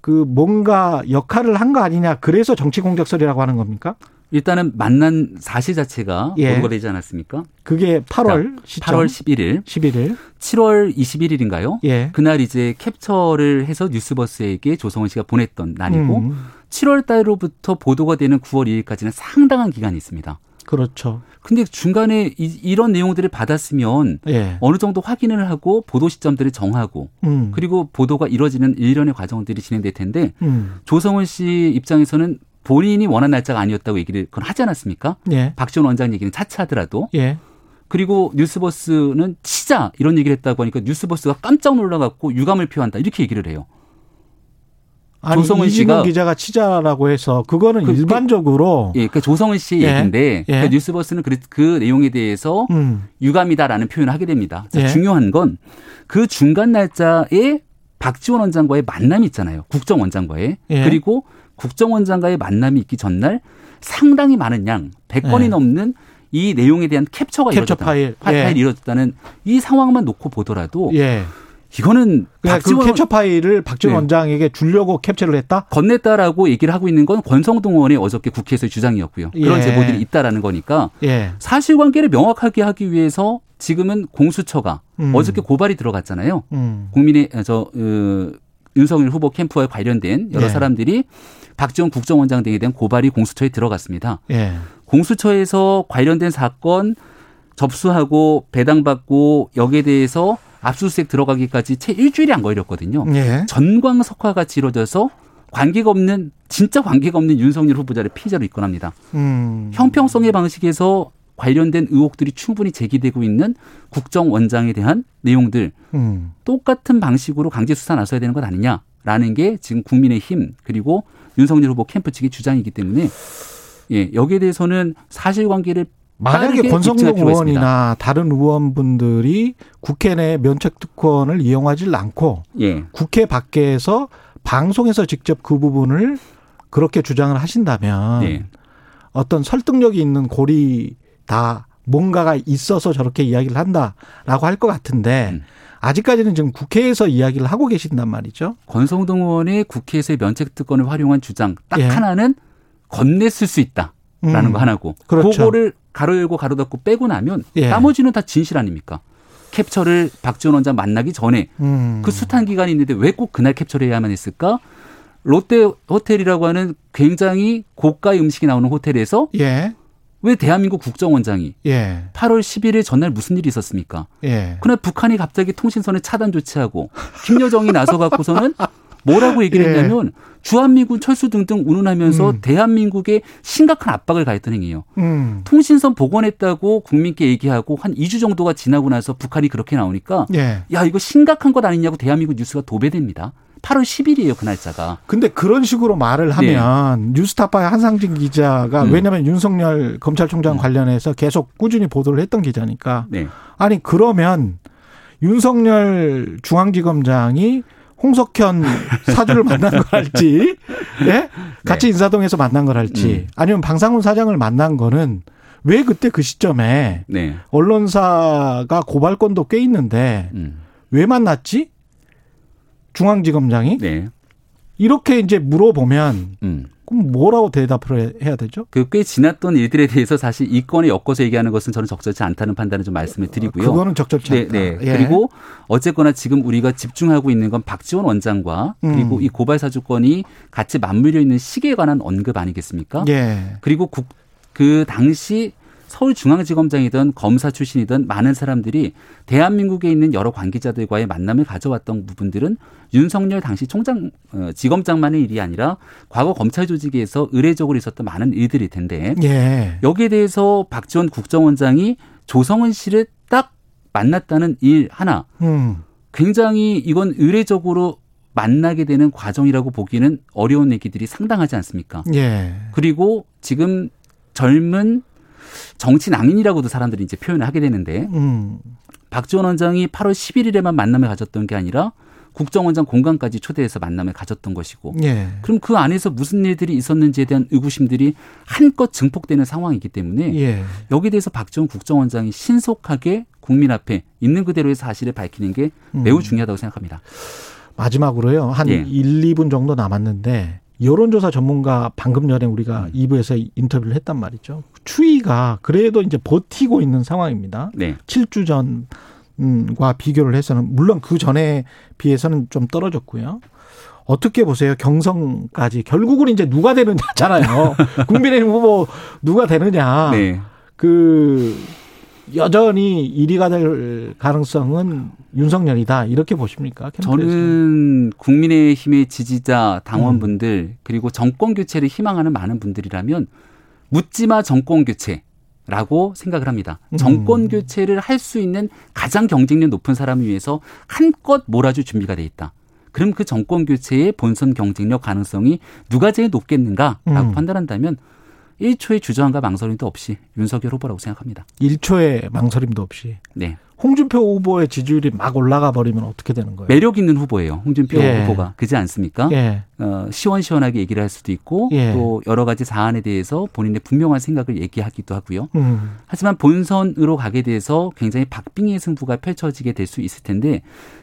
그 뭔가 역할을 한 거 아니냐 그래서 정치 공작설이라고 하는 겁니까? 일단은 만난 사실 자체가 예. 보도가 되지 않았습니까? 그게 8월 시점 8월 11일, 11일 7월 21일인가요? 예. 그날 이제 캡처를 해서 뉴스버스에게 조성원 씨가 보냈던 날이고 음, 7월 달로부터 보도가 되는 9월 2일까지는 상당한 기간이 있습니다. 그렇죠. 근데 중간에 이, 런 내용들을 받았으면 예. 어느 정도 확인을 하고 보도 시점들을 정하고 음. 그리고 보도가 이루어지는 일련의 과정들이 진행될 텐데 음. 조성원 씨 입장에서는 본인이 원한 날짜가 아니었다고 얘기를 그건 하지 않았습니까? 예. 박지원 원장 얘기는 차치하더라도 예. 그리고 뉴스버스는 치자 이런 얘기를 했다고 하니까 뉴스버스가 깜짝 놀라갖고 유감을 표한다 이렇게 얘기를 해요. 아니 조성은 씨가- 기자가 치자라고 해서 그거는 그- 그- 일반적으로 예, 그 조성은 씨 예. 얘기인데 예. 그 뉴스버스는 그, 그 내용에 대해서 음. 유감이다라는 표현을 하게 됩니다. 자, 예. 중요한 건 그 중간 날짜에 박지원 원장과의 만남이 있잖아요. 국정원장과의. 예. 그리고 국정원장과의 만남이 있기 전날 상당히 많은 양, 100건이 예. 넘는 이 내용에 대한 캡처가 캡처 이루어졌다. 파일. 파일이 예. 이루어졌다는 이 상황만 놓고 보더라도 예. 이거는 그 박지원 캡처 파일을 박지원 네. 원장에게 주려고 캡처를 했다. 건넸다라고 얘기를 하고 있는 건 권성동 의원의 어저께 국회에서의 주장이었고요. 그런 예. 제보들이 있다라는 거니까 예. 사실관계를 명확하게 하기 위해서 지금은 공수처가 음. 어저께 고발이 들어갔잖아요. 음. 음. 국민의 저 어, 윤석열 후보 캠프와 관련된 여러 예. 사람들이 박지원 국정원장 등에 대한 고발이 공수처에 들어갔습니다. 예. 공수처에서 관련된 사건 접수하고 배당받고 여기에 대해서 압수수색 들어가기까지 채 일주일이 안 걸렸거든요. 예. 전광석화가 치러져서 관계가 없는 진짜 관계가 없는 윤석열 후보자를 피의자로 입건합니다. 음. 형평성의 방식에서 관련된 의혹들이 충분히 제기되고 있는 국정원장에 대한 내용들 음. 똑같은 방식으로 강제 수사 나서야 되는 것 아니냐라는 게 지금 국민의힘 그리고 윤석열 후보 캠프 측의 주장이기 때문에 예 여기에 대해서는 사실관계를 만약에 권성동. 의원이나 다른 의원분들이 국회 내 면책 특권을 이용하지 않고 예 국회 밖에서 방송에서 직접 그 부분을 그렇게 주장을 하신다면 예. 어떤 설득력이 있는 고리 다 뭔가가 있어서 저렇게 이야기를 한다라고 할 것 같은데 음. 아직까지는 지금 국회에서 이야기를 하고 계신단 말이죠. 권성동 의원의 국회에서의 면책 특권을 활용한 주장 딱 예. 하나는 건넸을 수 있다라는 음. 거 하나고 그렇죠. 그거를 가로 열고 가로 닫고 빼고 나면 예. 나머지는 다 진실 아닙니까? 캡처를 박지원 원장 만나기 전에 음. 그 숱한 기간이 있는데 왜 꼭 그날 캡처를 해야만 했을까? 롯데 호텔이라고 하는 굉장히 고가의 음식이 나오는 호텔에서 예. 왜 대한민국 국정원장이 예. 8월 11일 전날 무슨 일이 있었습니까? 예. 그날 북한이 갑자기 통신선을 차단 조치하고 김여정이 나서 갖고서는 뭐라고 얘기를 예. 했냐면 주한미군 철수 등등 운운하면서 음. 대한민국에 심각한 압박을 가했던 행위예요. 음. 통신선 복원했다고 국민께 얘기하고 한 2주 정도가 지나고 나서 북한이 그렇게 나오니까 예. 야 이거 심각한 것 아니냐고 대한민국 뉴스가 도배됩니다. 8월 10일이에요 그 날짜가. 근데 그런 식으로 말을 하면 뉴스타파의 한상진 기자가 네. 음. 왜냐하면 윤석열 검찰총장 관련해서 계속 꾸준히 보도를 했던 기자니까 네. 아니 그러면 윤석열 중앙지검장이 홍석현 *laughs* 사주를 만난 걸 할지, *laughs* 예? 같이 인사동에서 만난 걸 할지, 네. 음. 아니면 방상훈 사장을 만난 거는 왜 그때 그 시점에 네. 언론사가 고발권도 꽤 있는데 음. 왜 만났지? 중앙지검장이 네. 이렇게 이제 물어보면 음. 그럼 뭐라고 대답을 해- 해야 되죠? 그 꽤 지났던 일들에 대해서 사실 이 건에 엮어서 얘기하는 것은 저는 적절치 않다는 판단을 좀 말씀을 드리고요. 그거는 적절치 네, 않다. 네. 예. 그리고 어쨌거나 지금 우리가 집중하고 있는 건 박지원 원장과 그리고 음. 이 고발 사주권이 같이 맞물려 있는 시기에 관한 언급 아니겠습니까? 예. 그리고 국, 그 당시 서울중앙지검장이든 검사 출신이든 많은 사람들이 대한민국에 있는 여러 관계자들과의 만남을 가져왔던 부분들은 윤석열 당시 총장, 어, 지검장만의 일이 아니라 과거 검찰 조직에서 의례적으로 있었던 많은 일들일 텐데 예. 여기에 대해서 박지원 국정원장이 조성은 씨를 딱 만났다는 일 하나 음. 굉장히 이건 의례적으로 만나게 되는 과정이라고 보기는 어려운 얘기들이 상당하지 않습니까? 예. 그리고 지금 젊은 정치 낭인이라고도 사람들이 이제 표현을 하게 되는데 음. 박지원 원장이 8월 11일에만 만남을 가졌던 게 아니라 국정원장 공간까지 초대해서 만남을 가졌던 것이고 예. 그럼 그 안에서 무슨 일들이 있었는지에 대한 의구심들이 한껏 증폭되는 상황이기 때문에 예. 여기에 대해서 박지원 국정원장이 신속하게 국민 앞에 있는 그대로의 사실을 밝히는 게 매우 음. 중요하다고 생각합니다. 마지막으로요. 한 예. 1, 2분 정도 남았는데 여론조사 전문가 방금 전에 우리가 음. 2부에서 인터뷰를 했단 말이죠. 추이가 그래도 이제 버티고 있는 상황입니다. 네. 7주 전과 비교를 해서는 물론 그 전에 비해서는 좀 떨어졌고요. 어떻게 보세요? 경성까지 결국은 이제 누가 되느냐잖아요. *laughs* 국민의힘 후보 누가 되느냐. 네. 그 여전히 1위가 될 가능성은 윤석열이다 이렇게 보십니까? 캠프에서? 저는 국민의힘의 지지자 당원분들 그리고 정권 교체를 희망하는 많은 분들이라면 묻지마 정권 교체라고 생각을 합니다. 음. 정권 교체를 할 수 있는 가장 경쟁력 높은 사람을 위해서 한껏 몰아줄 준비가 돼 있다. 그럼 그 정권 교체의 본선 경쟁력 가능성이 누가 제일 높겠는가라고 음. 판단한다면 1초의 주저함과 망설임도 없이 윤석열 후보라고 생각합니다. 1초의 망설임도 없이 네. 홍준표 후보의 지지율이 막 올라가 버리면 어떻게 되는 거예요? 매력 있는 후보예요. 홍준표 예. 후보가. 그지 않습니까? 예. 어, 시원시원하게 얘기를 할 수도 있고 예. 또 여러 가지 사안에 대해서 본인의 분명한 생각을 얘기하기도 하고요. 음. 하지만 본선으로 가게 돼서 굉장히 박빙의 승부가 펼쳐지게 될 수 있을 텐데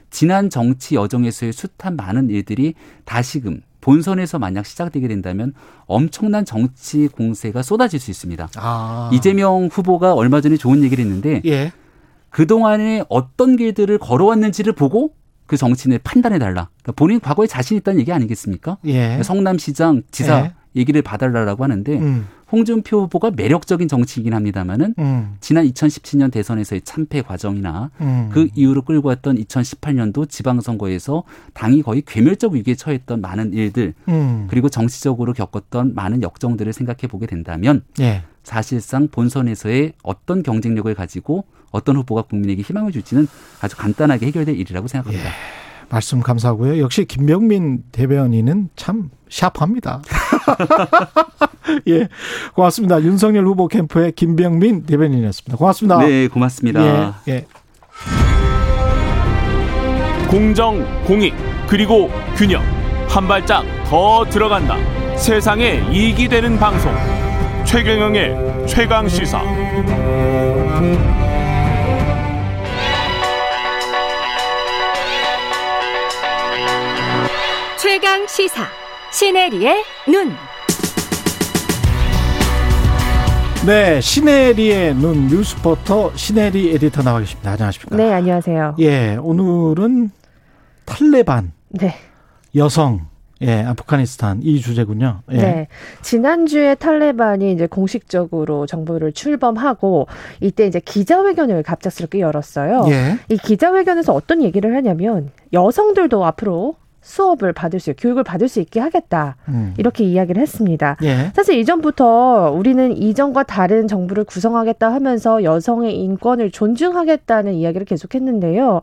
지난 정치 여정에서의 숱한 많은 일들이 다시금 본선에서 만약 시작되게 된다면 엄청난 정치 공세가 쏟아질 수 있습니다. 아. 이재명 후보가 얼마 전에 좋은 얘기를 했는데 예. 그동안에 어떤 길들을 걸어왔는지를 보고 그 정치인을 판단해 달라. 그러니까 본인 과거에 자신 있다는 얘기 아니겠습니까? 예. 성남시장 지사 예. 얘기를 봐달라고 하는데 음. 홍준표 후보가 매력적인 정치이긴 합니다만은 음. 지난 2017년 대선에서의 참패 과정이나 음. 그 이후로 끌고 왔던 2018년도 지방선거에서 당이 거의 괴멸적 위기에 처했던 많은 일들 음. 그리고 정치적으로 겪었던 많은 역정들을 생각해 보게 된다면 예. 사실상 본선에서의 어떤 경쟁력을 가지고 어떤 후보가 국민에게 희망을 줄지는 아주 간단하게 해결될 일이라고 생각합니다. 말씀 감사하고요. 역시 김병민 대변인은 참 샤프합니다. *laughs* 예. 고맙습니다. 윤석열 후보 캠프의 김병민 대변인이었습니다. 고맙습니다. 네, 고맙습니다. 예. 예. 공정, 공익, 그리고 균형. 한 발짝 더 들어간다. 세상에 이익이 되는 방송. 최경영의 최강 시사. 최강 시사 시네리의 눈. 네, 시네리의 눈 뉴스포터 시네리 에디터 나와 계십니다. 안녕하십니까? 네, 안녕하세요. 예, 오늘은 탈레반 네. 여성 예, 아프가니스탄 이 주제군요. 예. 네. 지난주에 탈레반이 이제 공식적으로 정부를 출범하고 이때 이제 기자회견을 갑작스럽게 열었어요. 예. 이 기자회견에서 어떤 얘기를 하냐면 여성들도 앞으로 수업을 받을 수, 교육을 받을 수 있게 하겠다. 음. 이렇게 이야기를 했습니다. 예. 사실 이전부터 우리는 이전과 다른 정부를 구성하겠다 하면서 여성의 인권을 존중하겠다는 이야기를 계속했는데요.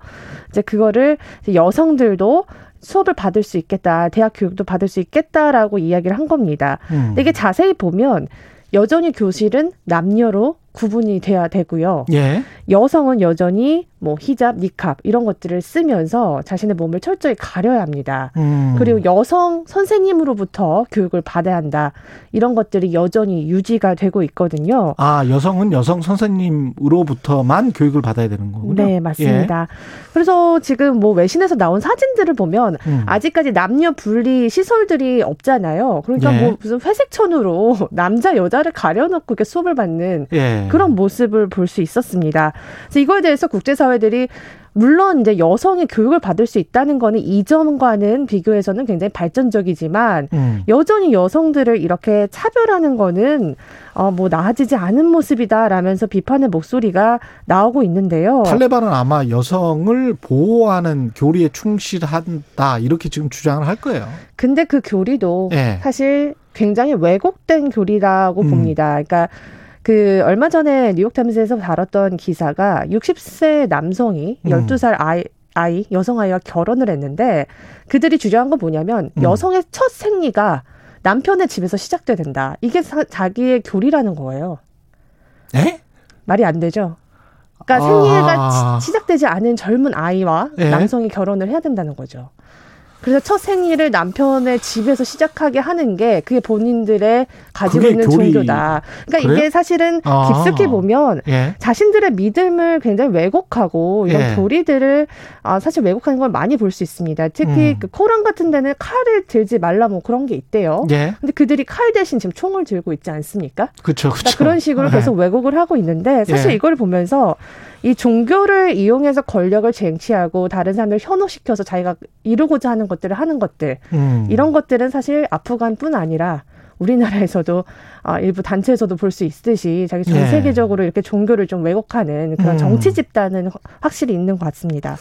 이제 그거를 여성들도 수업을 받을 수 있겠다, 대학 교육도 받을 수 있겠다라고 이야기를 한 겁니다. 음. 근데 이게 자세히 보면 여전히 교실은 남녀로 구분이 돼야 되고요. 예. 여성은 여전히 뭐 히잡, 니캅 이런 것들을 쓰면서 자신의 몸을 철저히 가려야 합니다. 음. 그리고 여성 선생님으로부터 교육을 받아야 한다. 이런 것들이 여전히 유지가 되고 있거든요. 아, 여성은 여성 선생님으로부터만 교육을 받아야 되는 거군요. 네, 맞습니다. 그래서 지금 뭐 외신에서 나온 사진들을 보면 음. 아직까지 남녀 분리 시설들이 없잖아요. 그러니까 예. 뭐 무슨 회색 천으로 *laughs* 남자 여자를 가려놓고 이렇게 수업을 받는 예. 그런 모습을 볼 수 있었습니다. 그래서 이거에 대해서 국제사 회들이 물론 이제 여성이 교육을 받을 수 있다는 거는 이전과는 비교해서는 굉장히 발전적이지만 음. 여전히 여성들을 이렇게 차별하는 거는 어뭐 나아지지 않은 모습이다라면서 비판의 목소리가 나오고 있는데요. 탈레반은 아마 여성을 보호하는 교리에 충실한다 이렇게 지금 주장을 할 거예요. 근데 그 교리도 예. 사실 굉장히 왜곡된 교리라고 음. 봅니다. 그러니까 그 얼마 전에 뉴욕타임스에서 다뤘던 기사가 60세 남성이 음. 12살 아이 아이 여성 아이와 결혼을 했는데 그들이 주장한 건 뭐냐면 음. 여성의 첫 생리가 남편의 집에서 시작돼야 된다. 이게 사- 자기의 교리라는 거예요. 에? 말이 안 되죠. 그러니까 아. 생리가 치- 시작되지 않은 젊은 아이와 예. 남성이 결혼을 해야 된다는 거죠. 그래서 첫 생리를 남편의 집에서 시작하게 하는 게 그게 본인들의 가지고 그게 있는 교리- 종교다. 그러니까 그래요? 이게 사실은 아. 깊숙이 보면 예. 자신들의 믿음을 굉장히 왜곡하고 이런 예. 교리들을 아, 사실 왜곡하는 걸 많이 볼 수 있습니다. 특히 음. 그 코란 같은 데는 칼을 들지 말라 뭐 그런 게 있대요. 예. 근데 그들이 칼 대신 지금 총을 들고 있지 않습니까? 그렇죠. 그렇죠. 그러니까 그런 식으로 예. 계속 왜곡을 하고 있는데 사실 예. 이걸 보면서 이 종교를 이용해서 권력을 쟁취하고 다른 사람을 현혹시켜서 자기가 이루고자 하는 것들을 하는 것들 음. 이런 것들은 사실 아프간뿐 아니라 우리나라에서도 아, 일부 단체에서도 볼 수 있듯이 자기 전 예. 세계적으로 이렇게 종교를 좀 왜곡하는 그런 음. 정치 집단은 확실히 있는 것 같습니다.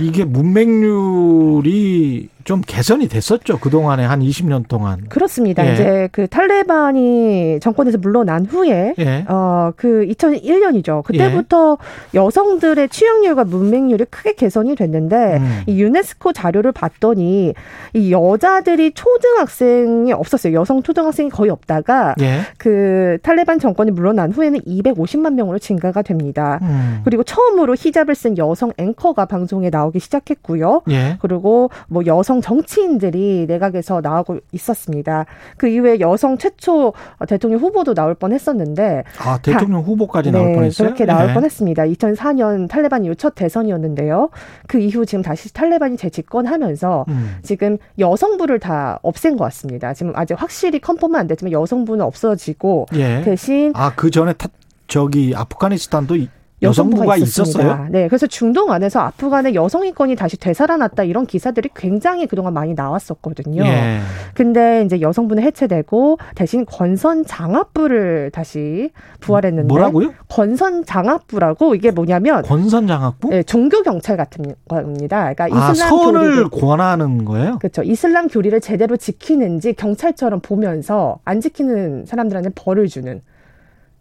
이게 문맹률이 좀 개선이 됐었죠. 그동안에 한 20년 동안. 그렇습니다. 예. 이제 그 탈레반이 정권에서 물러난 후에 예. 어, 그 2001년이죠. 그때부터 여성들의 취업률과 문맹률이 크게 개선이 됐는데 음. 이 유네스코 자료를 봤더니 이 여자들이 초등학생이 없었어요. 여성 초등학생이 거의 없다가 예. 그 탈레반 정권이 물러난 후에는 250만 명으로 증가가 됩니다. 음. 그리고 처음으로 히잡을 쓴 여성 앵커가 방송에 나오기 시작했고요. 예. 그리고 뭐 여성 여성 정치인들이 내각에서 나오고 있었습니다. 그 이후에 여성 최초 대통령 후보도 나올 뻔했었는데 아 대통령 후보까지 나올 네, 뻔했어요. 그렇게 나올 예. 뻔했습니다. 2004년 탈레반 이후 첫 대선이었는데요. 그 이후 지금 다시 탈레반이 재집권하면서 음. 지금 여성부를 다 없앤 것 같습니다. 지금 아직 확실히 컨펌은 안 됐지만 여성부는 없어지고 예. 대신 아 그 전에 타, 저기 아프가니스탄도 이- 여성부가. 있었어요. 네, 그래서 중동 안에서 아프간의 여성 인권이 다시 되살아났다 이런 기사들이 굉장히 그동안 많이 나왔었거든요. 예. 근데 이제 여성부는 해체되고 대신 권선 장학부를 다시 부활했는데 뭐라고요? 권선 장학부라고 이게 뭐냐면 권선 장학부? 네, 종교 경찰 같은 겁니다. 그러니까 아 이슬람 교리를 권하는 거예요? 그렇죠. 이슬람 교리를 제대로 지키는지 경찰처럼 보면서 안 지키는 사람들한테 벌을 주는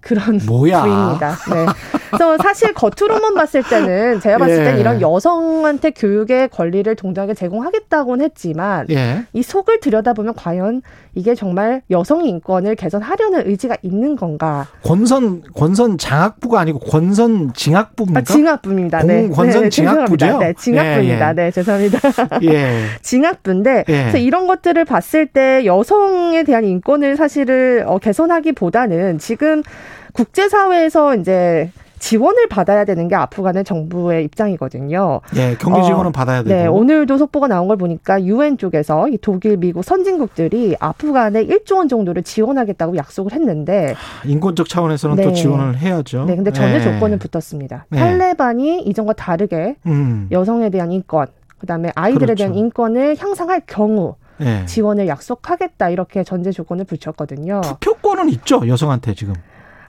그런 *laughs* 뭐야? 부입니다. 네. 그래서 사실 겉으로만 봤을 때는 제가 봤을 예. 이런 여성한테 교육의 권리를 동등하게 제공하겠다고는 했지만 예. 이 속을 들여다보면 과연 이게 정말 여성 인권을 개선하려는 의지가 있는 건가? 권선 권선 장학부가 아니고 권선 징학부입니까? 아, 징학부입니다. 공- 네. 권선 네, 징학부죠? 네, 징학부입니다. 예, 예. 네, 죄송합니다. *laughs* 예. *laughs* 징학부인데 예. 그래서 이런 것들을 봤을 때 여성에 대한 인권을 사실을 어, 개선하기보다는 지금 국제사회에서 이제 지원을 받아야 되는 게 아프간의 정부의 입장이거든요. 예, 경제 지원은 어, 받아야 되고. 네, 오늘도 속보가 나온 걸 보니까 유엔 쪽에서 이 독일, 미국 선진국들이 아프간에 1조 원 정도를 지원하겠다고 약속을 했는데 인권적 차원에서는 네. 또 지원을 해야죠. 네, 근데 전제 예. 조건은 붙었습니다. 네. 탈레반이 이전과 다르게 음. 여성에 대한 인권, 그다음에 아이들에 그렇죠. 대한 인권을 향상할 경우 예. 지원을 약속하겠다 이렇게 전제 조건을 붙였거든요. 투표권은 있죠 여성한테 지금.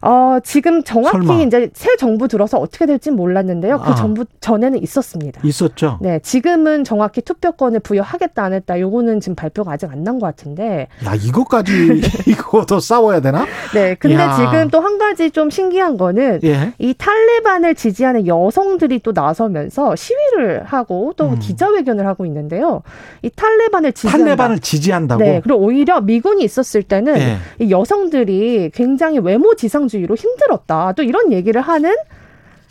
어, 지금 정확히 설마. 이제 새 정부 들어서 어떻게 될지 몰랐는데요. 그 아. 정부 전에는 있었습니다. 있었죠. 네, 지금은 정확히 투표권을 부여하겠다 안 했다. 요거는 지금 발표가 아직 안 난 것 같은데. 야 이것까지 *laughs* 이거도 싸워야 되나? 네, 근데 야. 지금 또 한 가지 좀 신기한 거는 예. 이 탈레반을 지지하는 여성들이 또 나서면서 시위를 하고 또 음. 기자회견을 하고 있는데요. 이 탈레반을 지지한다. 탈레반을 지지한다고. 네, 그리고 오히려 미군이 있었을 때는 예. 이 여성들이 굉장히 외모 지상 주의로 힘들었다. 또 이런 얘기를 하는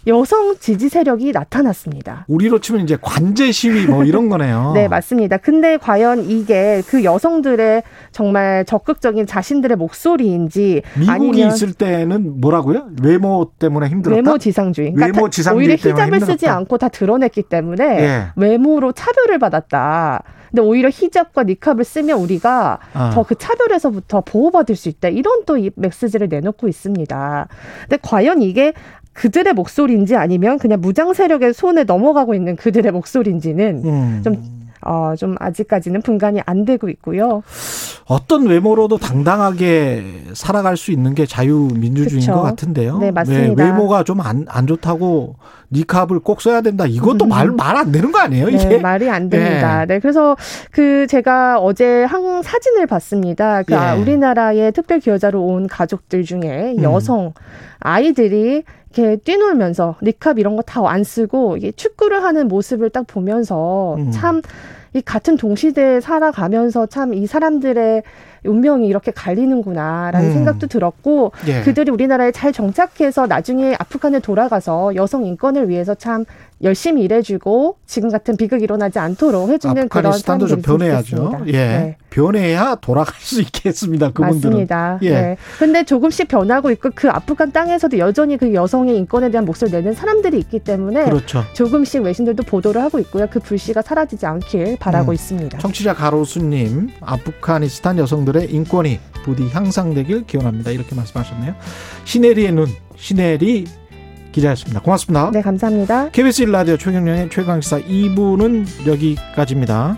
여성 지지 세력이 나타났습니다. 우리로 치면 이제 관제 시위 뭐 이런 거네요. *laughs* 네, 맞습니다. 근데 과연 이게 그 여성들의 정말 적극적인 자신들의 목소리인지 미국이 아니면 있을 때는 뭐라고요? 외모 때문에 힘들었다. 외모 지상주의. 그러니까 외모 다- 지상주의 오히려 히잡을 쓰지 힘들었다. 않고 다 드러냈기 때문에 예. 외모로 차별을 받았다. 근데 오히려 히잡과 니캅을 쓰면 우리가 아. 더그 차별에서부터 보호받을 수 있다. 이런 또이 메시지를 내놓고 있습니다. 근데 과연 이게 그들의 목소리인지 아니면 그냥 무장 세력의 손에 넘어가고 있는 그들의 목소리인지는 음. 좀 어, 좀 아직까지는 분간이 안 되고 있고요. 어떤 외모로도 당당하게 살아갈 수 있는 게 자유민주주의인 그쵸. 것 같은데요. 네, 맞습니다. 외모가 좀 안 안 좋다고 니캅을 꼭 써야 된다. 이것도 말 말 안 되는 거 아니에요? 이게 네, 말이 안 됩니다. 네. 그래서 그 제가 어제 한 사진을 봤습니다. 그 아, 예. 우리나라의 특별 기여자로 온 가족들 중에 음. 여성 아이들이 이렇게 뛰놀면서 니캅 이런 거 다 안 쓰고 이게 축구를 하는 모습을 딱 보면서 음. 참이 같은 동시대에 살아가면서 참 이 사람들의 운명이 이렇게 갈리는구나라는 음. 생각도 들었고 예. 그들이 우리나라에 잘 정착해서 나중에 아프간에 돌아가서 여성 인권을 위해서 참 열심히 일해주고 지금 같은 비극이 일어나지 않도록 해주는 그런 아프가니스탄도 좀 변해야죠. 예. 네. 변해야 돌아갈 수 있겠습니다. 그분들은. 맞습니다. 예. 네. 근데 조금씩 변하고 있고 그 아프간 땅에서도 여전히 그 여성의 인권에 대한 목소리를 내는 사람들이 있기 때문에 그렇죠. 조금씩 외신들도 보도를 하고 있고요. 그 불씨가 사라지지 않길 바라고 음. 있습니다. 청취자 가로수님, 아프가니스탄 여성들 의 인권이 부디 향상되길 기원합니다. 이렇게 말씀하셨네요. 시네리의 눈, 시네리 기자였습니다. 고맙습니다. 네, 감사합니다. KBS 1라디오 최경련의 최강시사 2부는 여기까지입니다.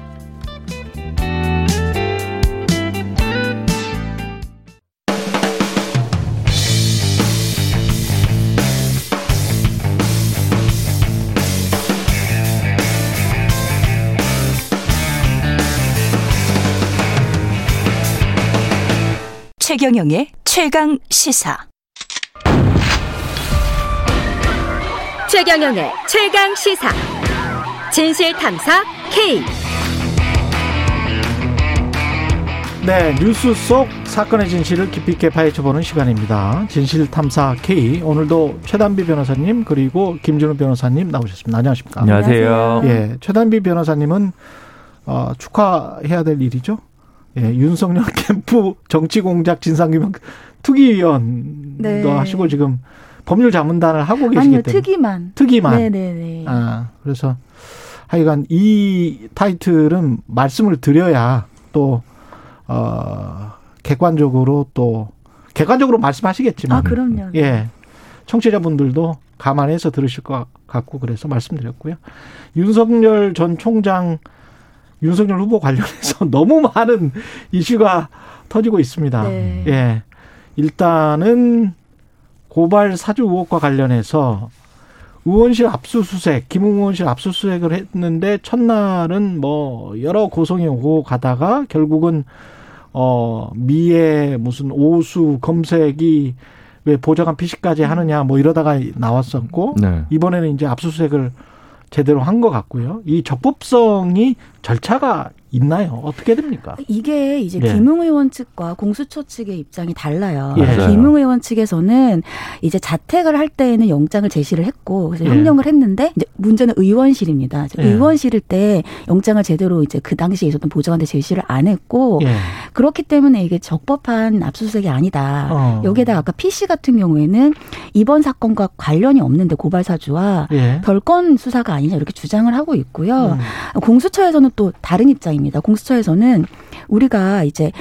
최경영의 최강 시사. 최경영의 최강 시사. 진실 탐사 K. 네, 뉴스 속 사건의 진실을 깊이 있게 파헤쳐보는 시간입니다. 진실 탐사 K. 오늘도 최단비 변호사님 그리고 김준우 변호사님 나오셨습니다. 안녕하십니까? 안녕하세요. 예, 최단비 변호사님은 어, 축하해야 될 일이죠. 예, 윤석열 *laughs* 캠프 정치공작 진상규명 특위위원도 네. 하시고 지금 법률 자문단을 하고 계시기 아니요, 때문에 특이만. 특위만. 네네네. 아, 그래서 하여간 이 타이틀은 말씀을 드려야 또, 어, 객관적으로 또, 객관적으로 말씀하시겠지만. 아, 그럼요. 예. 청취자분들도 감안해서 들으실 것 같고 그래서 말씀드렸고요. 윤석열 전 총장, 윤석열 후보 관련해서 *laughs* 너무 많은 이슈가 터지고 있습니다. 네. 예. 일단은 고발 사주 의혹과 관련해서 의원실 압수수색, 김웅 의원실 압수수색을 했는데 첫날은 뭐 여러 고성이 오고 가다가 결국은 어 미에 무슨 오수 검색이 왜 보좌관 PC까지 하느냐 뭐 이러다가 나왔었고 네. 이번에는 이제 압수수색을 제대로 한 것 같고요. 이 적법성이 절차가 있나요? 어떻게 됩니까? 이게 이제 예. 김웅 의원 측과 공수처 측의 입장이 달라요. 예. 김웅 의원 측에서는 이제 자택을 할 때에는 영장을 제시를 했고 그래서 예. 형량을 했는데 이제 문제는 의원실입니다. 예. 의원실일 때 영장을 제대로 이제 그 당시에 있었던 보좌관한테 제시를 안 했고 예. 그렇기 때문에 이게 적법한 압수수색이 아니다. 어. 여기에다가 아까 PC 같은 경우에는 이번 사건과 관련이 없는데 고발 사주와 예. 별건 수사가 아니냐 이렇게 주장을 하고 있고요. 음. 공수처에서는 또 다른 입장입니다. 공수처에서는 우리가 이제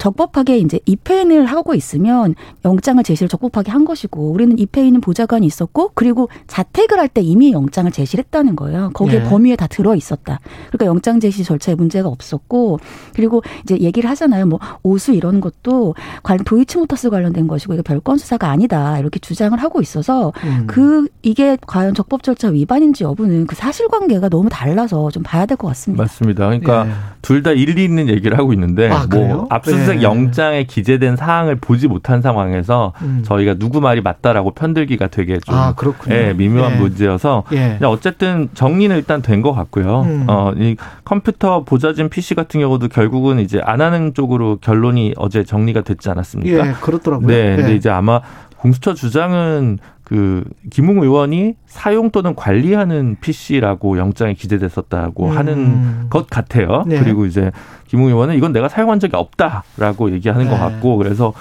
적법하게 이제 입회인을 하고 있으면 영장을 제시를 적법하게 한 것이고 우리는 입회인은 보좌관이 있었고 그리고 자택을 할 때 이미 영장을 제시를 했다는 거예요. 거기에 예. 범위에 다 들어 있었다. 그러니까 영장 제시 절차에 문제가 없었고 그리고 이제 얘기를 하잖아요. 뭐 오수 이런 것도 관련 도이치모터스 관련된 것이고 이게 별건 수사가 아니다 이렇게 주장을 하고 있어서 음. 그 이게 과연 적법 절차 위반인지 여부는 그 사실관계가 너무 달라서 좀 봐야 될 것 같습니다. 맞습니다. 그러니까 예. 둘다 일리 있는 얘기를 하고 있는데 아? 뭐 압수 수색 예. 영장에 기재된 사항을 보지 못한 상황에서 음. 저희가 누구 말이 맞다라고 편들기가 되게 좀 아, 그렇군요. 예, 미묘한 예. 문제여서 예. 어쨌든 정리는 일단 된 것 같고요. 음. 어, 이 컴퓨터 보좌진 PC 같은 경우도 결국은 이제 안 하는 쪽으로 결론이 어제 정리가 됐지 않았습니까? 예, 그렇더라고요. 네, 근데 예. 이제 아마 공수처 주장은 그 김웅 의원이 사용 또는 관리하는 PC라고 영장에 기재됐었다고 음. 하는 것 같아요. 네. 그리고 이제 김웅 의원은 이건 내가 사용한 적이 없다라고 얘기하는 것 네. 같고 그래서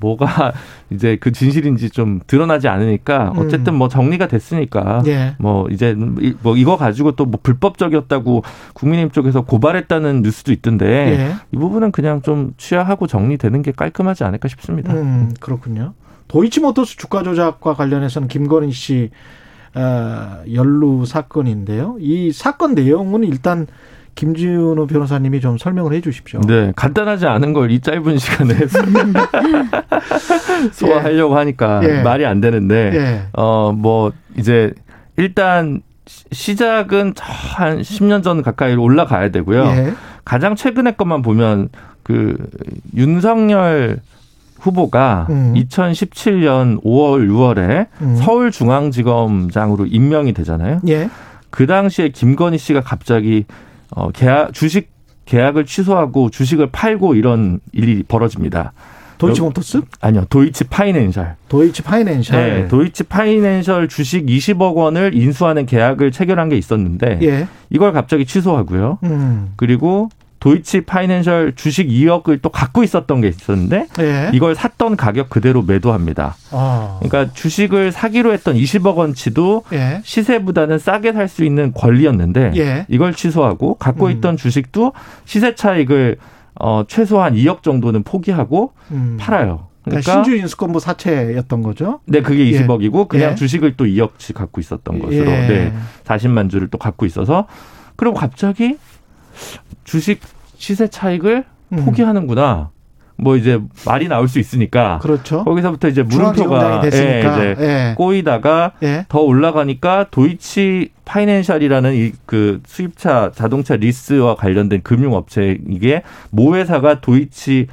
뭐가 *laughs* 이제 그 진실인지 좀 드러나지 않으니까 음. 어쨌든 뭐 정리가 됐으니까 예. 뭐 이제 이- 뭐 이거 가지고 또 뭐 불법적이었다고 국민의힘 쪽에서 고발했다는 뉴스도 있던데 예. 이 부분은 그냥 좀 취하하고 정리되는 게 깔끔하지 않을까 싶습니다. 음, 그렇군요. 도이치모터스 주가 조작과 관련해서는 김건희 씨 어, 연루 사건인데요. 이 사건 내용은 일단 김준호 변호사님이 좀 설명을 해 주십시오. 네, 간단하지 않은 걸 이 짧은 시간에 *laughs* *laughs* 소화하려고 하니까 예. 말이 안 되는데, 예. 어, 뭐, 이제, 일단, 시- 시작은 저한 10년 전 가까이 올라가야 되고요. 예. 가장 최근의 것만 보면, 그, 윤석열 후보가 음. 2017년 5월, 6월에 음. 서울중앙지검장으로 임명이 되잖아요. 예. 그 당시에 김건희 씨가 갑자기 어 계약 주식 계약을 취소하고 주식을 팔고 이런 일이 벌어집니다. 도이치모터스? 아니요, 도이치 파이낸셜. 도이치 파이낸셜. 네, 도이치 파이낸셜 주식 20억 원을 인수하는 계약을 체결한 게 있었는데 예. 이걸 갑자기 취소하고요. 음. 그리고 도이치 파이낸셜 주식 2억을 또 갖고 있었던 게 있었는데 예. 이걸 샀던 가격 그대로 매도합니다. 아. 그러니까 주식을 사기로 했던 20억 원치도 예. 시세보다는 싸게 살 수 있는 권리였는데 예. 이걸 취소하고 갖고 음. 있던 주식도 시세 차익을 어 최소한 2억 정도는 포기하고 음. 팔아요. 그러니까, 그러니까 신주 인수권부 사채였던 거죠. 네, 그게 예. 20억이고 그냥 예. 주식을 또 2억치 갖고 있었던 것으로 예. 네. 40만 주를 또 갖고 있어서 그리고 갑자기 주식 시세 차익을 음. 포기하는구나. 뭐 이제 말이 나올 수 있으니까 그렇죠. 거기서부터 이제 물음표가. 예, 이제 예. 꼬이다가 예. 더 올라가니까 도이치 파이낸셜이라는 이 그 수입차 자동차 리스와 관련된 금융업체 이게 모 회사가 도이치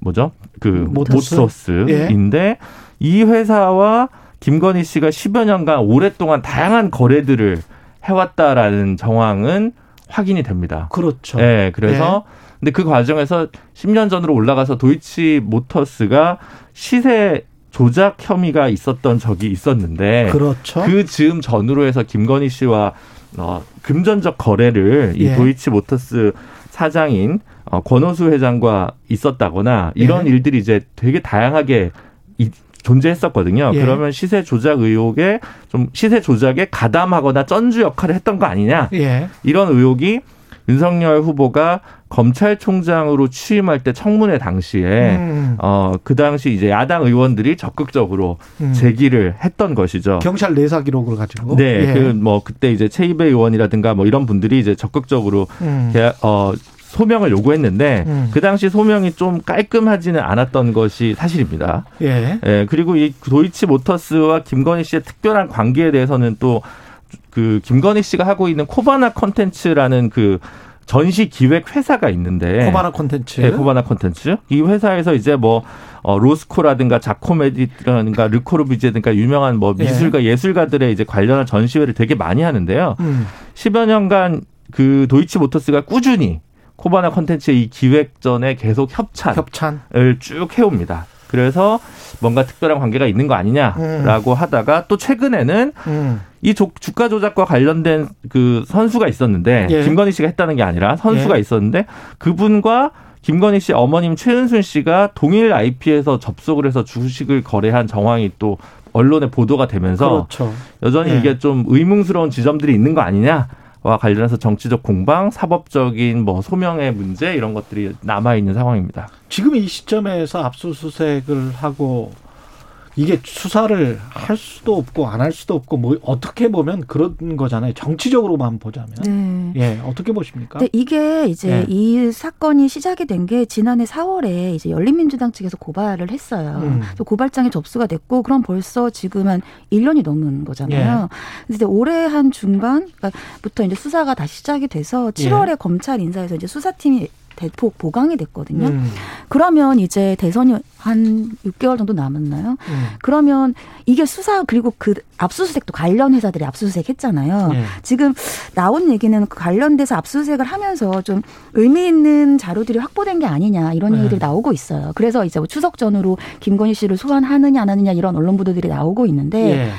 뭐죠? 그 모터스? 모터스인데 이 회사와 김건희 씨가 10여 년간 오랫동안 다양한 거래들을 해왔다라는 정황은 확인이 됩니다. 그렇죠. 네, 그래서 근데 그 과정에서 10년 전으로 올라가서 도이치 모터스가 시세 조작 혐의가 있었던 적이 있었는데 그렇죠. 그 즈음 전후로 해서 김건희 씨와 어, 금전적 거래를 이 예. 도이치 모터스 사장인 어, 권호수 회장과 있었다거나 이런 예. 일들이 이제 되게 다양하게 이- 존재했었거든요. 예. 그러면 시세 조작 의혹에 좀 시세 조작에 가담하거나 쩐주 역할을 했던 거 아니냐 예. 이런 의혹이 윤석열 후보가 검찰총장으로 취임할 때 청문회 당시에 음. 어그 당시 이제 야당 의원들이 적극적으로 음. 제기를 했던 것이죠. 경찰 내사 기록을 가지고. 네, 예. 그뭐 그때 이제 최이배 의원이라든가 뭐 이런 분들이 이제 적극적으로 음. 어 소명을 요구했는데 음. 그 당시 소명이 좀 깔끔하지는 않았던 것이 사실입니다. 예. 예, 그리고 이 도이치 모터스와 김건희 씨의 특별한 관계에 대해서는 또 그 김건희 씨가 하고 있는 코바나 컨텐츠라는 그 전시 기획 회사가 있는데 코바나 콘텐츠. 네, 코바나 콘텐츠. 이 회사에서 이제 뭐 어, 로스코라든가 자코메디라든가 르코르비제든가 유명한 뭐 예. 미술가 예 술가들의 이제 관련한 전시회를 되게 많이 하는데요. 음. 10여 년간 그 도이치 모터스가 꾸준히 코바나 콘텐츠의 이 기획전에 계속 협찬을 협찬. 쭉 해옵니다. 그래서 뭔가 특별한 관계가 있는 거 아니냐라고 하다가 또 최근에는 음. 이 조- 주가 조작과 관련된 그 선수가 있었는데 예. 김건희 씨가 했다는 게 아니라 선수가 예. 있었는데 그분과 김건희 씨 어머님 최은순 씨가 동일 IP에서 접속을 해서 주식을 거래한 정황이 또 언론에 보도가 되면서 그렇죠. 여전히 예. 이게 좀 의문스러운 지점들이 있는 거 아니냐 와 관련해서 정치적 공방, 사법적인 뭐 소명의 문제 이런 것들이 남아 있는 상황입니다. 지금 이 시점에서 압수수색을 하고 이게 수사를 할 수도 없고 안 할 수도 없고 뭐 어떻게 보면 그런 거잖아요. 정치적으로만 보자면. 네. 예, 어떻게 보십니까? 근데 이게 이제 예. 이 사건이 시작이 된 게 지난해 4월에 이제 열린민주당 측에서 고발을 했어요. 음. 고발장이 접수가 됐고 그럼 벌써 지금 한 1년이 넘은 예. 거잖아요. 그래서 이제 올해 한 중반부터 이제 수사가 다시 시작이 돼서 7월에 검찰 인사에서 이제 수사팀이 대폭 보강이 됐거든요. 음. 그러면 이제 대선이 한 6개월 정도 남았나요? 음. 그러면 이게 수사 그리고 그 압수수색도 관련 회사들이 압수수색 했잖아요. 예. 지금 나온 얘기는 그 관련돼서 압수수색을 하면서 좀 의미 있는 자료들이 확보된 게 아니냐 이런 네. 얘기들이 나오고 있어요. 그래서 이제 뭐 추석 전후로 김건희 씨를 소환하느냐 안 하느냐 이런 언론 보도들이 나오고 있는데 예.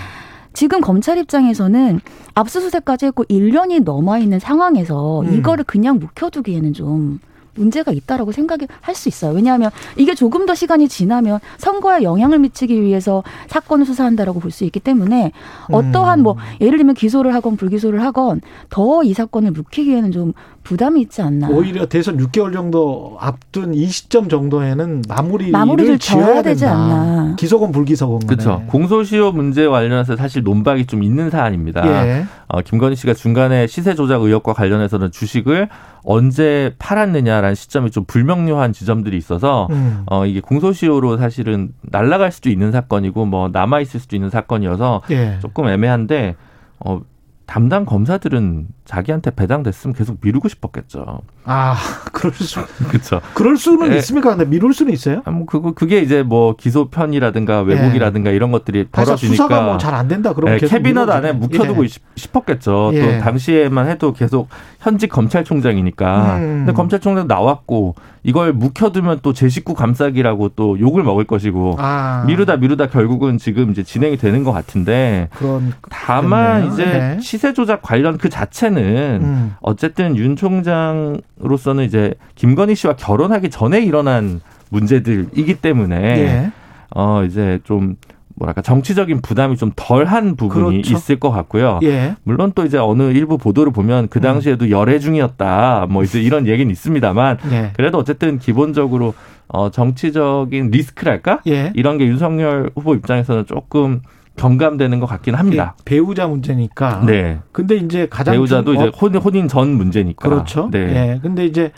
지금 검찰 입장에서는 압수수색까지 했고 1년이 넘어 있는 상황에서 음. 이거를 그냥 묵혀두기에는 좀 문제가 있다라고 생각을 할 수 있어요. 왜냐하면 이게 조금 더 시간이 지나면 선거에 영향을 미치기 위해서 사건을 수사한다라고 볼 수 있기 때문에 어떠한 뭐 예를 들면 기소를 하건 불기소를 하건 더 이 사건을 묵히기에는 좀 부담이 있지 않나. 오히려 대선 6개월 정도 앞둔 이 시점 정도에는 마무리를, 마무리를 지어야 되지 된다. 않나. 기소건 불기소건. 그렇죠. 공소시효 문제 관련해서 사실 논박이 좀 있는 사안입니다. 예. 어, 김건희 씨가 중간에 시세 조작 의혹과 관련해서는 주식을 언제 팔았느냐라는 시점이 좀 불명료한 지점들이 있어서 음. 어, 이게 공소시효로 사실은 날아갈 수도 있는 사건이고 뭐 남아 있을 수도 있는 사건이어서 예. 조금 애매한데 어, 담당 검사들은 자기한테 배당됐으면 계속 미루고 싶었겠죠. 아, *laughs* 그럴 수, *laughs* 그렇죠. 그럴 수는 예. 있습니까? 근데 미룰 수는 있어요? 뭐 그거 그게 이제 뭐 기소 편이라든가 왜곡이라든가 이런 것들이 벌어지니까 수사가 뭐 잘 안 된다. 그러면 네, 계속 캐비넛 안에. 묵혀두고 예. 싶- 싶었겠죠. 예. 또 당시에만 해도 계속 현직 검찰총장이니까. 음. 근데 검찰총장 나왔고 이걸 묵혀두면 또 제 식구 감싸기라고 또 욕을 먹을 것이고 아. 미루다 미루다 결국은 지금 이제 진행이 되는 것 같은데 그런 다만 그렇네요. 이제 네. 시세 조작 관련 그 자체는 음. 어쨌든 윤 총장으로서는 이제 김건희 씨와 결혼하기 전에 일어난 문제들이기 때문에 예. 어 이제 좀 뭐랄까 정치적인 부담이 좀 덜한 부분이 그렇죠. 있을 것 같고요. 예. 물론 또 이제 어느 일부 보도를 보면 그 당시에도 열애 중이었다. 뭐 이제 이런 얘기는 있습니다만 예. 그래도 어쨌든 기본적으로 어 정치적인 리스크랄까? 예. 이런 게 윤석열 후보 입장에서는 조금 경감되는 것 같긴 합니다. 예, 배우자 문제니까. 네. 근데 이제 가장 배우자도 중- 이제 어, 혼인, 혼인 전 문제니까. 그렇죠. 네. 예. 근데 이제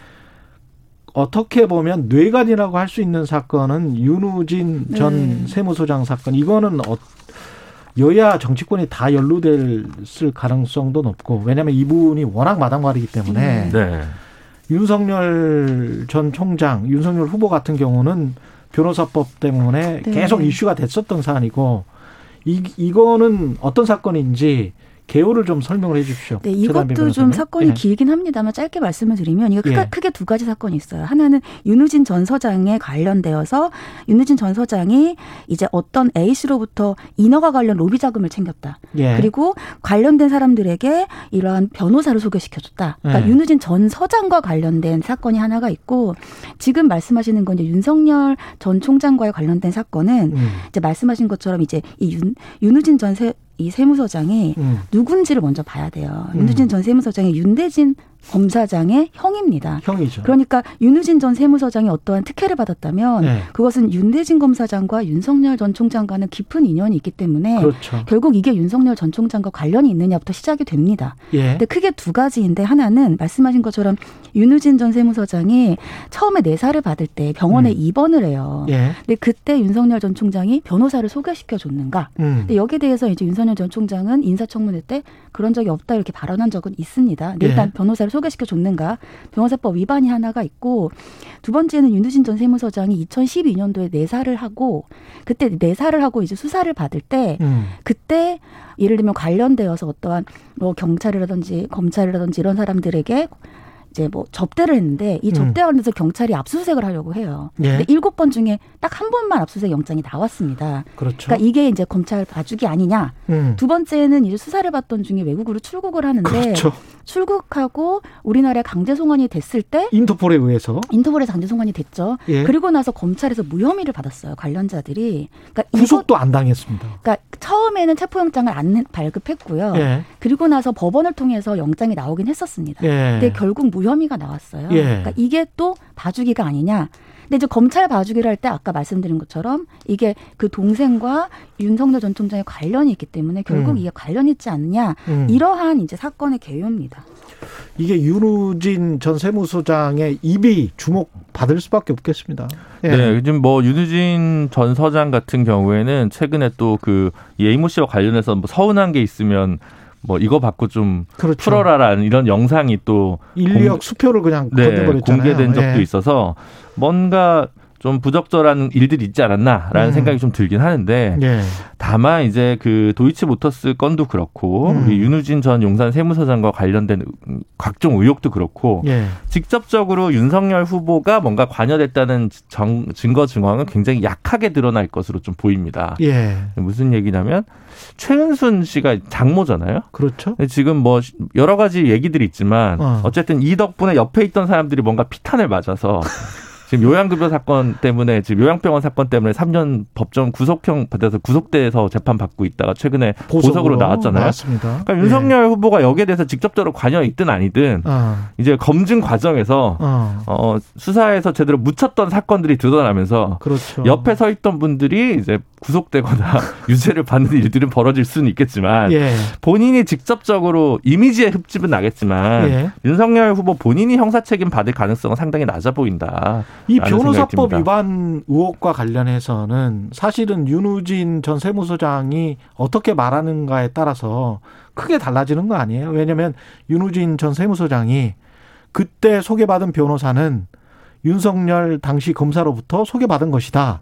어떻게 보면 뇌관이라고 할 수 있는 사건은 윤우진 전 네. 세무소장 사건 이거는 어, 여야 정치권이 다 연루될 가능성도 높고 왜냐하면 이분이 워낙 마당발이기 때문에 네. 윤석열 전 총장, 윤석열 후보 같은 경우는 변호사법 때문에 네. 계속 이슈가 됐었던 사안이고 이 이거는 어떤 사건인지 개요를 좀 설명을 해 주십시오. 네, 이것도 좀. 사건이 예. 길긴 합니다만 짧게 말씀을 드리면 이거 크게, 예. 크게 두 가지 사건이 있어요. 하나는 윤우진 전 서장에 관련되어서 윤우진 전 서장이 이제 어떤 A 씨로부터 인허가 관련 로비 자금을 챙겼다. 예. 그리고 관련된 사람들에게 이러한 변호사를 소개시켜줬다. 그러니까 예. 윤우진 전 서장과 관련된 사건이 하나가 있고 지금 말씀하시는 건 이제 윤석열 전 총장과의 관련된 사건은 음. 이제 말씀하신 것처럼 이제 이 윤, 윤우진 전 세, 이 세무서장이 음. 누군지를 먼저 봐야 돼요. 음. 윤우진 전 세무서장이 윤대진 검사장의 형입니다. 형이죠. 그러니까 윤우진 전 세무서장이 어떠한 특혜를 받았다면 네. 그것은 윤대진 검사장과 윤석열 전 총장과는 깊은 인연이 있기 때문에 그렇죠. 결국 이게 윤석열 전 총장과 관련이 있느냐부터 시작이 됩니다. 예. 근데 크게 두 가지인데 하나는 말씀하신 것처럼 윤우진 전 세무서장이 처음에 내사를 받을 때 병원에 음. 입원을 해요. 예. 근데 그때 윤석열 전 총장이 변호사를 소개시켜 줬는가? 음. 근데 여기에 대해서 이제 윤석열 전 총장은 인사청문회 때 그런 적이 없다 이렇게 발언한 적은 있습니다. 근데 예. 일단 변호사를 소개시켜 줬는가? 변호사법 위반이 하나가 있고 두 번째는 윤두진 전 세무서장이 2012년도에 내사를 하고 그때 내사를 하고 이제 수사를 받을 때 음. 그때 예를 들면 관련되어서 어떠한 뭐 경찰이라든지 검찰이라든지 이런 사람들에게 이제 뭐 접대를 했는데 이 음. 접대 관련해서 경찰이 압수수색을 하려고 해요. 예. 근데 일곱 번 중에 딱 한 번만 압수수색 영장이 나왔습니다. 그렇죠. 그러니까 이게 이제 검찰 봐주기 아니냐. 음. 두 번째는 이제 수사를 받던 중에 외국으로 출국을 하는데 그렇죠. 출국하고 우리나라에 강제 송환이 됐을 때 인터폴에 의해서 인터폴에서 강제 송환이 됐죠. 예. 그리고 나서 검찰에서 무혐의를 받았어요. 관련자들이. 그러니까 구속도 안 당했습니다. 그러니까 처음에는 체포영장을 안 발급했고요. 예. 그리고 나서 법원을 통해서 영장이 나오긴 했었습니다. 예. 근데 결국 무혐의가 나왔어요. 예. 그러니까 이게 또 봐주기가 아니냐. 근데 이제 검찰 봐주기를 할 때 아까 말씀드린 것처럼 이게 그 동생과 윤석열 전 총장의 관련이 있기 때문에 결국 음. 이게 관련 있지 않느냐. 음. 이러한 이제 사건의 개요입니다. 이게 윤우진 전 세무서장의 입이 주목받을 수밖에 없겠습니다. 예. 네, 요즘 뭐 윤우진 전 서장 같은 경우에는 최근에 또 그 예이모 씨와 관련해서 뭐 서운한 게 있으면 뭐 이거 받고 좀 그렇죠. 풀어라라는 이런 영상이 또 인력 공- 수표를 그냥 네. 공개된 적도 예. 있어서 뭔가 좀 부적절한 일들이 있지 않았나라는 음. 생각이 좀 들긴 하는데 예. 다만 이제 그 도이치모터스 건도 그렇고 음. 우리 윤우진 전 용산 세무서장과 관련된 각종 의혹도 그렇고 예. 직접적으로 윤석열 후보가 뭔가 관여됐다는 정- 증거 증황은 굉장히 약하게 드러날 것으로 좀 보입니다. 예. 무슨 얘기냐면 최은순 씨가 장모잖아요. 그렇죠. 지금 뭐 여러 가지 얘기들이 있지만 어. 어. 쨌든 이 덕분에 옆에 있던 사람들이 뭔가 피탄을 맞아서 *laughs* 지금 요양급여 사건 때문에 지금 요양병원 사건 때문에 3년 법정 구속형 받아서 구속돼서 재판 받고 있다가 최근에 보석으로, 나왔잖아요. 나왔습니다. 그러니까 윤석열 후보가 여기에 대해서 직접적으로 관여 있든 아니든 어. 이제 검증 과정에서 어. 어, 수사에서 제대로 묻혔던 사건들이 드러나면서 그렇죠. 옆에 서 있던 분들이 이제 구속되거나 *laughs* 유죄를 받는 일들은 벌어질 수는 있겠지만 예. 본인이 직접적으로 이미지의 흡집은 나겠지만 예. 윤석열 후보 본인이 형사 책임 받을 가능성은 상당히 낮아 보인다. 이 변호사법. 위반 의혹과 관련해서는 사실은 윤우진 전 세무서장이 어떻게 말하는가에 따라서 크게 달라지는 거 아니에요? 왜냐하면 윤우진 전 세무서장이 그때 소개받은 변호사는 윤석열 당시 검사로부터 소개받은 것이다.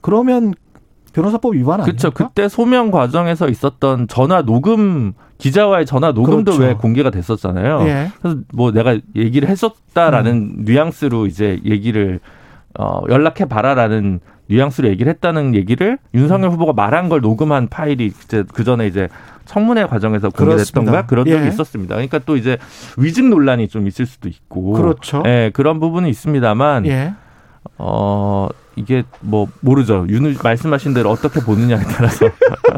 그러면 변호사법 위반 아닙니까? 그렇죠. 그때 소명 과정에서 있었던 전화 녹음 기자와의 전화 녹음도 그렇죠. 왜 공개가 됐었잖아요. 예. 그래서 뭐 내가 얘기를 했었다라는 뉘앙스로 이제 얘기를 어 연락해 봐라라는 뉘앙스로 얘기를 했다는 얘기를 윤석열 후보가 말한 걸 녹음한 파일이 이제 그 전에 이제 청문회 과정에서 공개됐던 그렇습니다. 거야 그런 적이 예. 있었습니다. 그러니까 또 이제 위증 논란이 좀 있을 수도 있고 그렇죠. 예, 그런 부분은 있습니다만 예. 어 이게 뭐 모르죠. 윤 말씀하신 대로 어떻게 보느냐에 따라서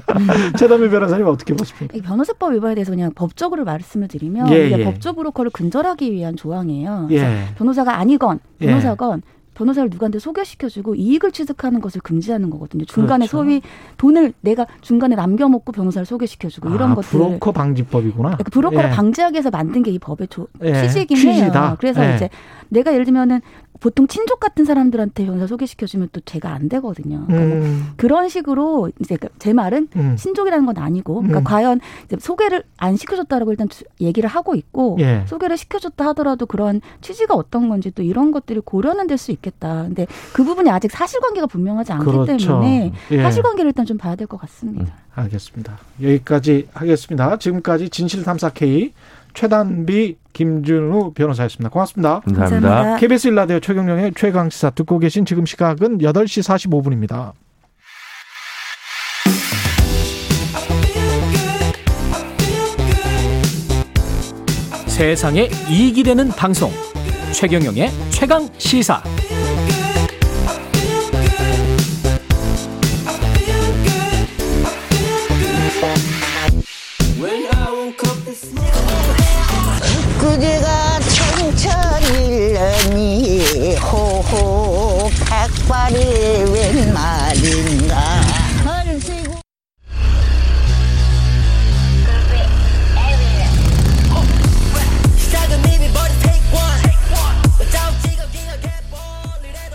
*laughs* 최담일 변호사님 어떻게 보십니까? 이 변호사법 위반에 대해서 그냥 법적으로 말씀을 드리면 예, 이게 예. 법조 브로커를 근절하기 위한 조항이에요. 예. 변호사가 아니건 예. 변호사건 변호사를 누구한테 소개시켜주고 이익을 취득하는 것을 금지하는 거거든요. 중간에 그렇죠. 소위 돈을 내가 중간에 남겨먹고 변호사를 소개시켜주고 이런 아, 것들. 브로커 방지법이구나. 그러니까 브로커를 예. 방지하기 위해서 만든 게 이 법의 조, 예, 취지이긴 취지다. 해요. 그래서 예. 이제 내가 예를 들면은 보통 친족 같은 사람들한테 변호사 소개시켜주면 또 제가 안 되거든요. 그러니까 뭐 음. 그런 식으로 이제 그제 말은 음. 친족이라는 건 아니고, 그러니까 음. 과연 소개를 안 시켜줬다라고 일단 주- 얘기를 하고 있고, 예. 소개를 시켜줬다 하더라도 그런 취지가 어떤 건지 또 이런 것들이 고려는 될 수 있겠다. 근데 그 부분이 아직 사실관계가 분명하지 않기 그렇죠. 때문에 예. 사실관계를 일단 좀 봐야 될 것 같습니다. 알겠습니다. 여기까지 하겠습니다. 지금까지 진실탐사 K 최단비 김준우 변호사였습니다. 고맙습니다. 감사합니다. 감사합니다. KBS 일라디오 최경영의 최강 시사 듣고 계신 지금 시각은 8시 45분입니다. 세상에 이익이 되는 방송 최경영의 최강 시사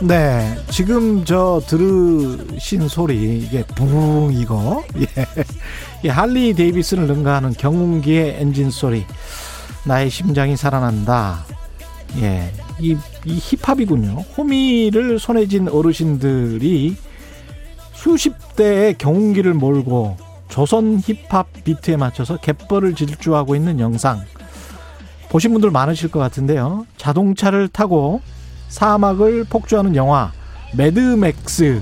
네, 지금 저 들으신 소리 이게 부릉 이거 *laughs* 예, 이 할리 데이비슨을 능가하는 경운기의 엔진 소리 나의 심장이 살아난다. 예, 이, 이 힙합이군요. 호미를 손에 쥔 어르신들이 수십 대의 경운기를 몰고 조선 힙합 비트에 맞춰서 갯벌을 질주하고 있는 영상 보신 분들 많으실 것 같은데요. 자동차를 타고 사막을 폭주하는 영화 매드맥스.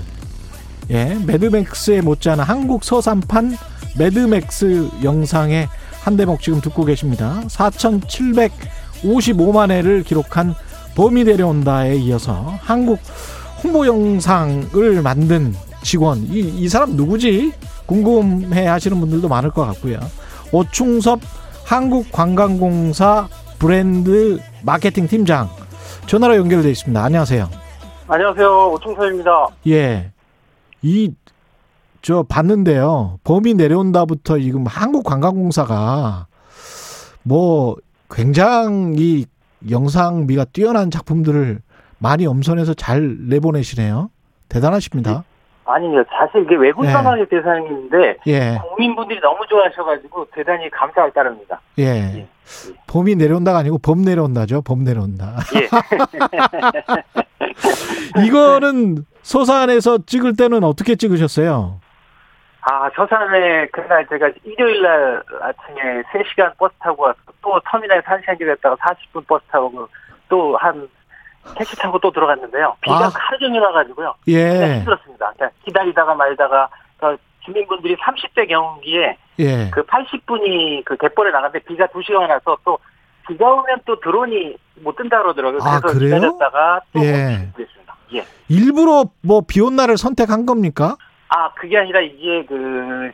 예 매드맥스에 못지않은 한국 서산판 매드맥스 영상의 한 대목 지금 듣고 계십니다. 4,755만 회를 기록한 범이 내려온다에 이어서 한국 홍보 영상을 만든 직원. 이, 이 사람 누구지? 궁금해 하시는 분들도 많을 것 같고요. 오충섭 한국관광공사 브랜드 마케팅 팀장 전화로 연결돼 있습니다. 안녕하세요. 안녕하세요. 오충섭입니다. 예. 이, 저, 봤는데요. 범이 내려온다부터 지금 한국관광공사가 뭐 굉장히 영상미가 뛰어난 작품들을 많이 엄선해서 잘 내보내시네요. 대단하십니다. 아니요. 사실 이게 외국 예. 관광의 대상인데 예. 국민분들이 너무 좋아하셔가지고 대단히 감사할 따릅니다. 예. 범이 내려온다가 아니고 범 내려온다죠. 범 내려온다. 예. *laughs* 이거는 서산에서 찍을 때는 어떻게 찍으셨어요? 아, 서산에 그날 제가 일요일 날 아침에 3시간 버스 타고 와서 또 터미널에서 1시간 기다렸다가 40분 버스 타고 또 한 택시 타고 또 들어갔는데요. 비가 아. 하루 종일 와가지고요. 예. 진짜 힘들었습니다. 그러니까 기다리다가 말다가 그 주민분들이 30대 경운기에 예. 그 80분이 그 갯벌에 나갔는데 비가 2시간 와서 또 비가 오면 또 드론이 못 뜬다 그러더라고요. 아, 그래서 그래요? 기다렸다가 또 예. 그랬습니다. 예. 일부러 뭐 비 온 날을 선택한 겁니까? 아, 그게 아니라 이게 그,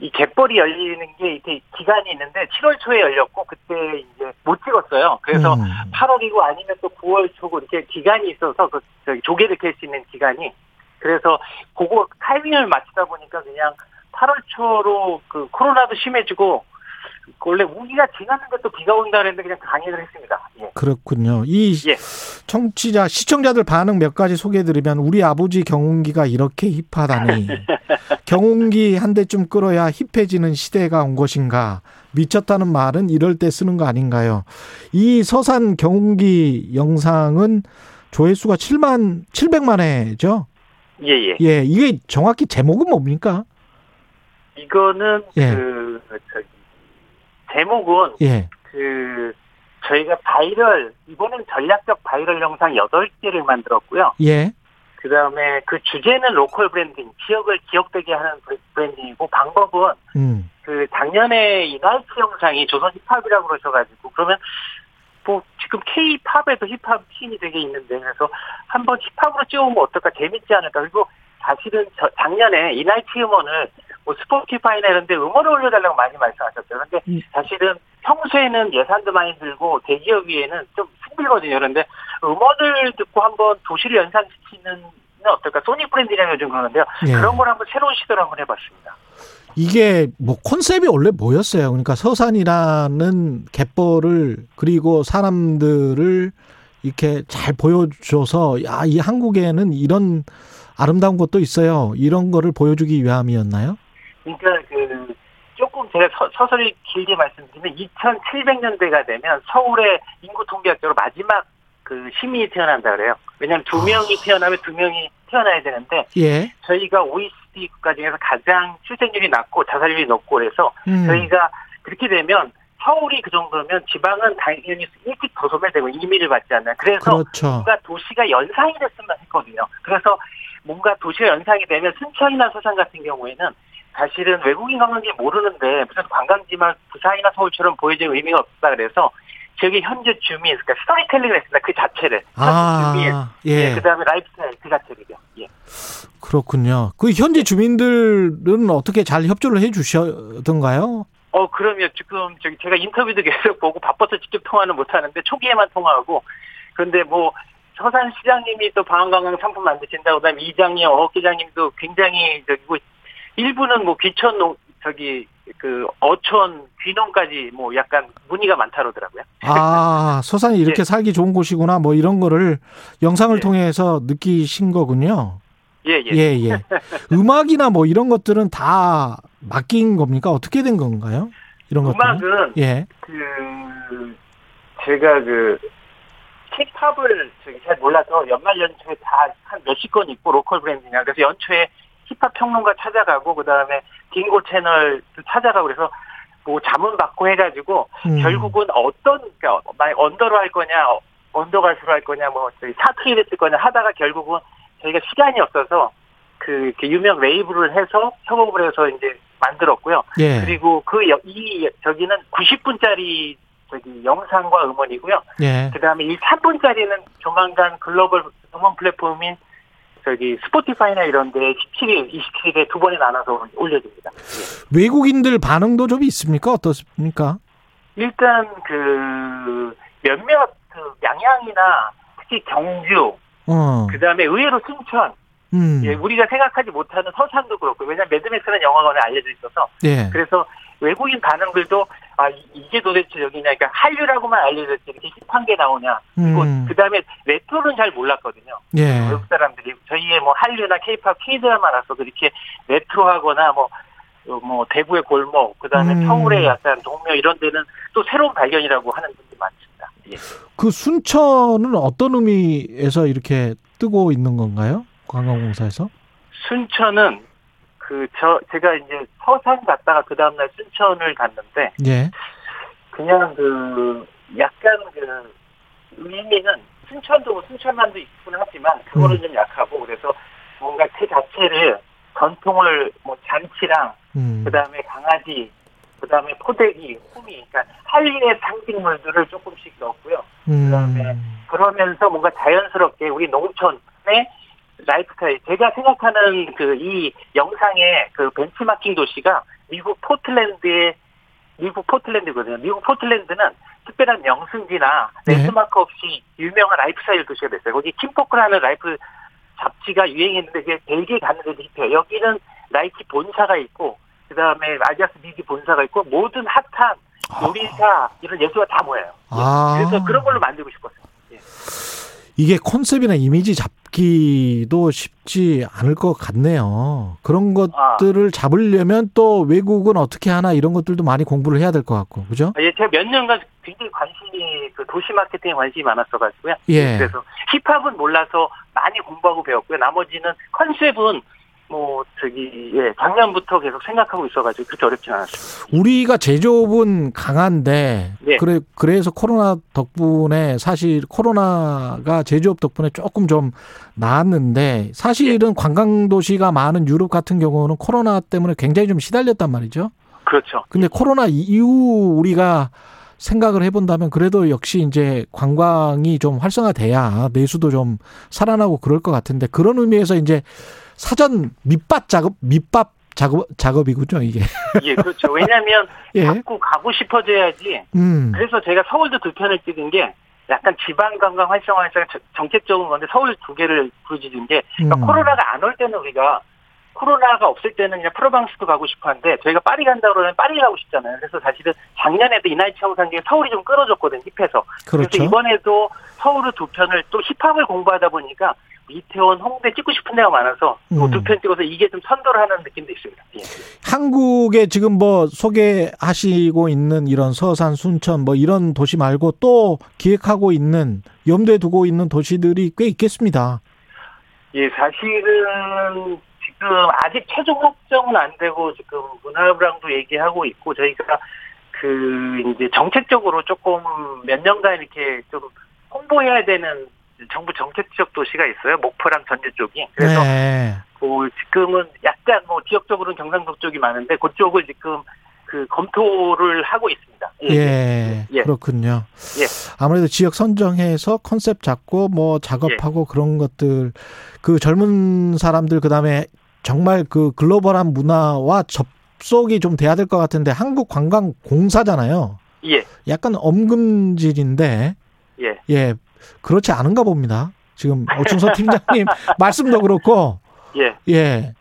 이 갯벌이 열리는 게 이렇게 기간이 있는데 7월 초에 열렸고 그때 이제 못 찍었어요. 그래서 음. 8월이고 아니면 또 9월 초고 이렇게 기간이 있어서 그 저기 조개를 캘 수 있는 기간이 그래서 그거 타이밍을 맞추다 보니까 그냥 8월 초로 그 코로나도 심해지고 원래 우기가 지났는데 또 비가 온다 그랬는데 그냥 강행을 했습니다. 예. 그렇군요. 이 예. 청취자 시청자들 반응 몇 가지 소개해드리면 우리 아버지 경운기가 이렇게 힙하다니 *laughs* 경운기 한 대쯤 끌어야 힙해지는 시대가 온 것인가 미쳤다는 말은 이럴 때 쓰는 거 아닌가요? 이 서산 경운기 영상은 조회수가 7만 700만 회죠. 예, 예. 예, 이게 정확히 제목은 뭡니까? 이거는 예. 그 저기 제목은 예. 그 저희가 바이럴 이번엔 전략적 바이럴 영상 8개를 만들었고요. 예. 그 다음에 그 주제는 local branding, 지역을 기억되게 하는 브랜딩이고 방법은 음. 그 작년에 이 나이트 영상이 조선 힙합이라고 그러셔가지고 그러면 뭐 지금 K-팝에도 힙합 씬이 되게 있는데 그래서 한번 힙합으로 찍어보면 어떨까 재밌지 않을까 그리고 사실은 저 작년에 이 나이트 음원을 뭐 스포티파이나 이런 데 음원을 올려달라고 많이 말씀하셨어요. 근데 사실은 평소에는 예산도 많이 들고 대기업위에는 좀 힘들거든요. 그런데 음원을 듣고 한번 도시를 연상시키는 어떨까? 소니 브랜드라고 요즘 그러는데요. 예. 그런 걸 한번 새로운 시도를 한번 해봤습니다. 이게 뭐 컨셉이 원래 뭐였어요? 그러니까 서산이라는 갯벌을 그리고 사람들을 이렇게 잘 보여줘서 야, 이 한국에는 이런 아름다운 것도 있어요. 이런 거를 보여주기 위함이었나요? 그러니까 그 조금 제가 서, 서서히 길게 말씀드리면 2700년대가 되면 서울의 인구 통계학적으로 마지막 그 시민이 태어난다 그래요. 왜냐하면 두 명이 태어나면 두 명이 태어나야 되는데 예. 저희가 OECD 국가 중에서 가장 출생률이 낮고 자살률이 높고 그래서 음. 저희가 그렇게 되면 서울이 그 정도면 지방은 당연히 일찍 더 소멸되고 이민을 받지 않나요? 그래서 그렇죠. 뭔가 도시가 연상이 됐으면 했거든요. 그래서 뭔가 도시가 연상이 되면 순천이나 서산 같은 경우에는 사실은 외국인 관광객이 모르는데 무슨 관광지만 부산이나 서울처럼 보여줄 의미가 없다 그래서 저기 현재 주민, 그러니까 스토리텔링을 했습니다. 그 자체를. 아, 주민, 예. 그 다음에 라이프스타일 그 자체를요. 예. 그렇군요. 그 현지 주민들은 어떻게 잘 협조를 해 주셨던가요? 어, 그러면 지금 저기 제가 인터뷰도 계속 보고 바빠서 직접 통화는 못 하는데 초기에만 통화하고 그런데 뭐 서산 시장님이 또 방한관광 상품 만드신다. 그다음에 이장님, 어업기장님도 굉장히 저기 뭐 일부는 뭐 귀천 농 저기 그 어촌 귀농까지 뭐 약간 문의가 많다 그러더라고요. 아, 서산이 이렇게 살기 좋은 곳이구나. 뭐 이런 거를 영상을 통해서 느끼신 거군요. 예, 예. 예, 예. 음악이나 뭐 이런 것들은 다 맡긴 겁니까? 어떻게 된 건가요? 이런 것들. 음악은 예. 그 제가 그 힙합을 저기 잘 몰라서 연말 연초에 다 한 몇십 건 있고 로컬 브랜드냐 그래서 연초에 힙합 평론가 찾아가고 그 다음에 딩고 채널 찾아가고 그래서 뭐 자문 받고 해가지고 음. 결국은 어떤 그러니까 만약 언더로 할 거냐 어, 언더 가수로 할 거냐 뭐 사투리를 쓸 거냐 하다가 결국은 저희가 시간이 없어서 그 이렇게 유명 레이블을 해서 협업을 해서 이제 만들었고요. 예. 그리고 그 이 저기는 90분짜리 저기 영상과 음원이고요. 예. 그다음에 이 3분짜리는 조만간 글로벌 음원 플랫폼인 저기 스포티파이나 이런 데 17일, 27일에 두 번에 나눠서 올려집니다. 외국인들 반응도 좀 있습니까? 어떻습니까? 일단 그 몇몇 그 양양이나 특히 경주, 어. 그다음에 의외로 순천, 음. 예, 우리가 생각하지 못하는 서산도 그렇고 왜냐하면 매드맥스는 영화관에 알려져 있어서 예. 그래서 외국인 반응들도 아 이- 이게 도대체 여기냐 그러니까 한류라고만 알려졌지 이렇게 hip한 게 나오냐 그리고 음. 그다음에 레트로는 잘 몰랐거든요 예. 외국 사람들이 저희의 뭐 한류나 케이팝 K드라마라서도 이렇게 레트로하거나 뭐, 어, 뭐 대구의 골목 그다음에 음. 서울의 약간 동묘 이런 데는 또 새로운 발견이라고 하는 분들이 많습니다 예. 그 순천은 어떤 의미에서 이렇게 뜨고 있는 건가요? 관광공사에서? 순천은 그 저 제가 이제 서산 갔다가 그 다음날 순천을 갔는데 예. 그냥 그 약간 그 의미는 순천도 뭐 순천만도 있긴 하지만 그거는 음. 좀 약하고 그래서 뭔가 그 자체를 전통을 뭐 잔치랑 음. 그다음에 강아지 그다음에 포대기 호미 그러니까 한류의 상징물들을 조금씩 넣었고요 그다음에 그러면서 뭔가 자연스럽게 우리 농촌의 라이프스타일 제가 생각하는 그 이 영상의 그 벤치마킹 도시가 미국 포틀랜드의 미국 포틀랜드거든요. 미국 포틀랜드는 특별한 명승지나 네. 랜드마크 없이 유명한 라이프스타일 도시가 됐어요. 거기 킨포크라는 라이프 잡지가 유행했는데 그게 벨기에 가는 데도 힙해요. 여기는 나이키 본사가 있고 그다음에 아디다스 미디 본사가 있고 모든 핫한 요리사 이런 예술가 다 모여요. 아. 그래서 그런 걸로 만들고 싶었어요. 이게 컨셉이나 이미지 잡기도 쉽지 않을 것 같네요. 그런 것들을 잡으려면 또 외국은 어떻게 하나 이런 것들도 많이 공부를 해야 될 것 같고, 그죠? 예, 제가 몇 년간 굉장히 관심이 그 도시 마케팅에 관심이 많았어가지고요. 예. 그래서 힙합은 몰라서 많이 공부하고 배웠고요. 나머지는 컨셉은 뭐 저기 예 작년부터 계속 생각하고 있어가지고 그렇게 어렵진 않았어요. 우리가 제조업은 강한데 예. 그래 그래서 코로나 덕분에 사실 코로나가 제조업 덕분에 조금 좀 나았는데 사실은 관광 도시가 많은 유럽 같은 경우는 코로나 때문에 굉장히 좀 시달렸단 말이죠. 그렇죠. 근데 코로나 이후 우리가 생각을 해본다면 그래도 역시 이제 관광이 좀 활성화돼야 내수도 좀 살아나고 그럴 것 같은데 그런 의미에서 이제 사전 밑밥 작업 밑밥 작업 작업이군요 이게. *laughs* 예, 그렇죠. 왜냐하면 *laughs* 예. 자꾸 가고 싶어져야지. 음. 그래서 제가 서울도 두 편을 찍은 게 약간 지방 관광 활성화에서 정책적인 건데 서울 두 개를 부르짖은 게 그러니까 음. 코로나가 안 올 때는 우리가 코로나가 없을 때는 그냥 프로방스도 가고 싶어 하는데 저희가 파리 간다 그러면 파리 가고 싶잖아요. 그래서 사실은 작년에도 이나이트 영상 중에 서울이 좀 끌어줬거든요. 힙해서. 그렇죠. 래서 이번에도 서울을 두 편을 또 힙합을 공부하다 보니까 이태원, 홍대 찍고 싶은 데가 많아서 음. 두편 찍어서 이게 좀 선도를 하는 느낌도 있습니다. 예. 한국에 지금 뭐 소개하시고 있는 이런 서산, 순천 뭐 이런 도시 말고 또 기획하고 있는 염두에 두고 있는 도시들이 꽤 있겠습니다. 예, 사실은 지금 아직 최종 확정은 안 되고 지금 문화부랑도 얘기하고 있고 저희가 그 이제 정책적으로 조금 몇 년간 이렇게 좀 홍보해야 되는 정부 정책적 도시가 있어요. 목포랑 전주 쪽이. 그래서 네. 그 지금은 약간 뭐 지역적으로는 경상도 쪽이 많은데 그쪽을 지금 그 검토를 하고 있습니다. 예, 예. 그렇군요. 예. 아무래도 지역 선정해서 컨셉 잡고 뭐 작업하고 예. 그런 것들 그 젊은 사람들 그다음에 정말 그 글로벌한 문화와 접속이 좀 돼야 될 것 같은데 한국 관광 공사잖아요. 예. 약간 엄금질인데 예. 예 그렇지 않은가 봅니다. 지금 오충서 팀장님 *laughs* 말씀도 그렇고 예. 예.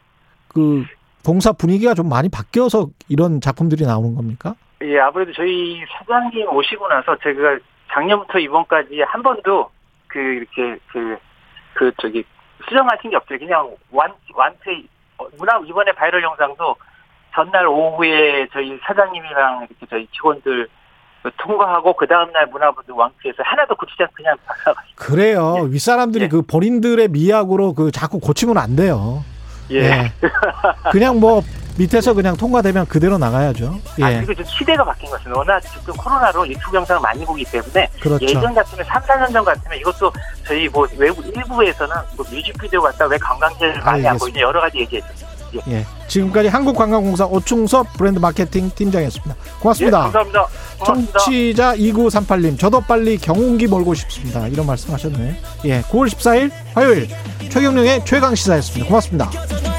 그 공사 분위기가 좀 많이 바뀌어서 이런 작품들이 나오는 겁니까? 예, 아무래도 저희 사장님 오시고 나서 제가 작년부터 이번까지 한 번도 그 이렇게 그, 그 저기 수정하신 게 없어요. 그냥 완, 어, 문화, 이번에 바이럴 영상도 전날 오후에 저희 사장님이랑 이렇게 저희 직원들 통과하고 그 다음날 문화부도 왕치해서 하나도 고치지 않고 그냥 박아가지고. 그래요. 윗사람들이 그 본인들의 미학으로 그 자꾸 고치면 안 돼요. 예. *laughs* 그냥 뭐 밑에서 그냥 통과되면 그대로 나가야죠. 아, 예. 그리고 지금 시대가 바뀐 것은 워낙 지금 코로나로 유튜브 영상을 많이 보기 때문에 그렇죠. 예전 같으면 3, 4년 전 같으면 이것도 저희 뭐 외국 일부에서는 뭐 뮤직비디오 같다 왜 관광지를 많이 안. 보이냐 여러 가지 얘기했죠. 예. 예. 지금까지 한국관광공사 오충섭 브랜드 마케팅 팀장이었습니다. 고맙습니다. 예, 감사합니다. 고맙습니다. 청취자 2938님, 저도 빨리 경운기 몰고 싶습니다. 이런 말씀 하셨네. 예. 9월 14일 화요일 최경령의 최강 시사였습니다. 고맙습니다.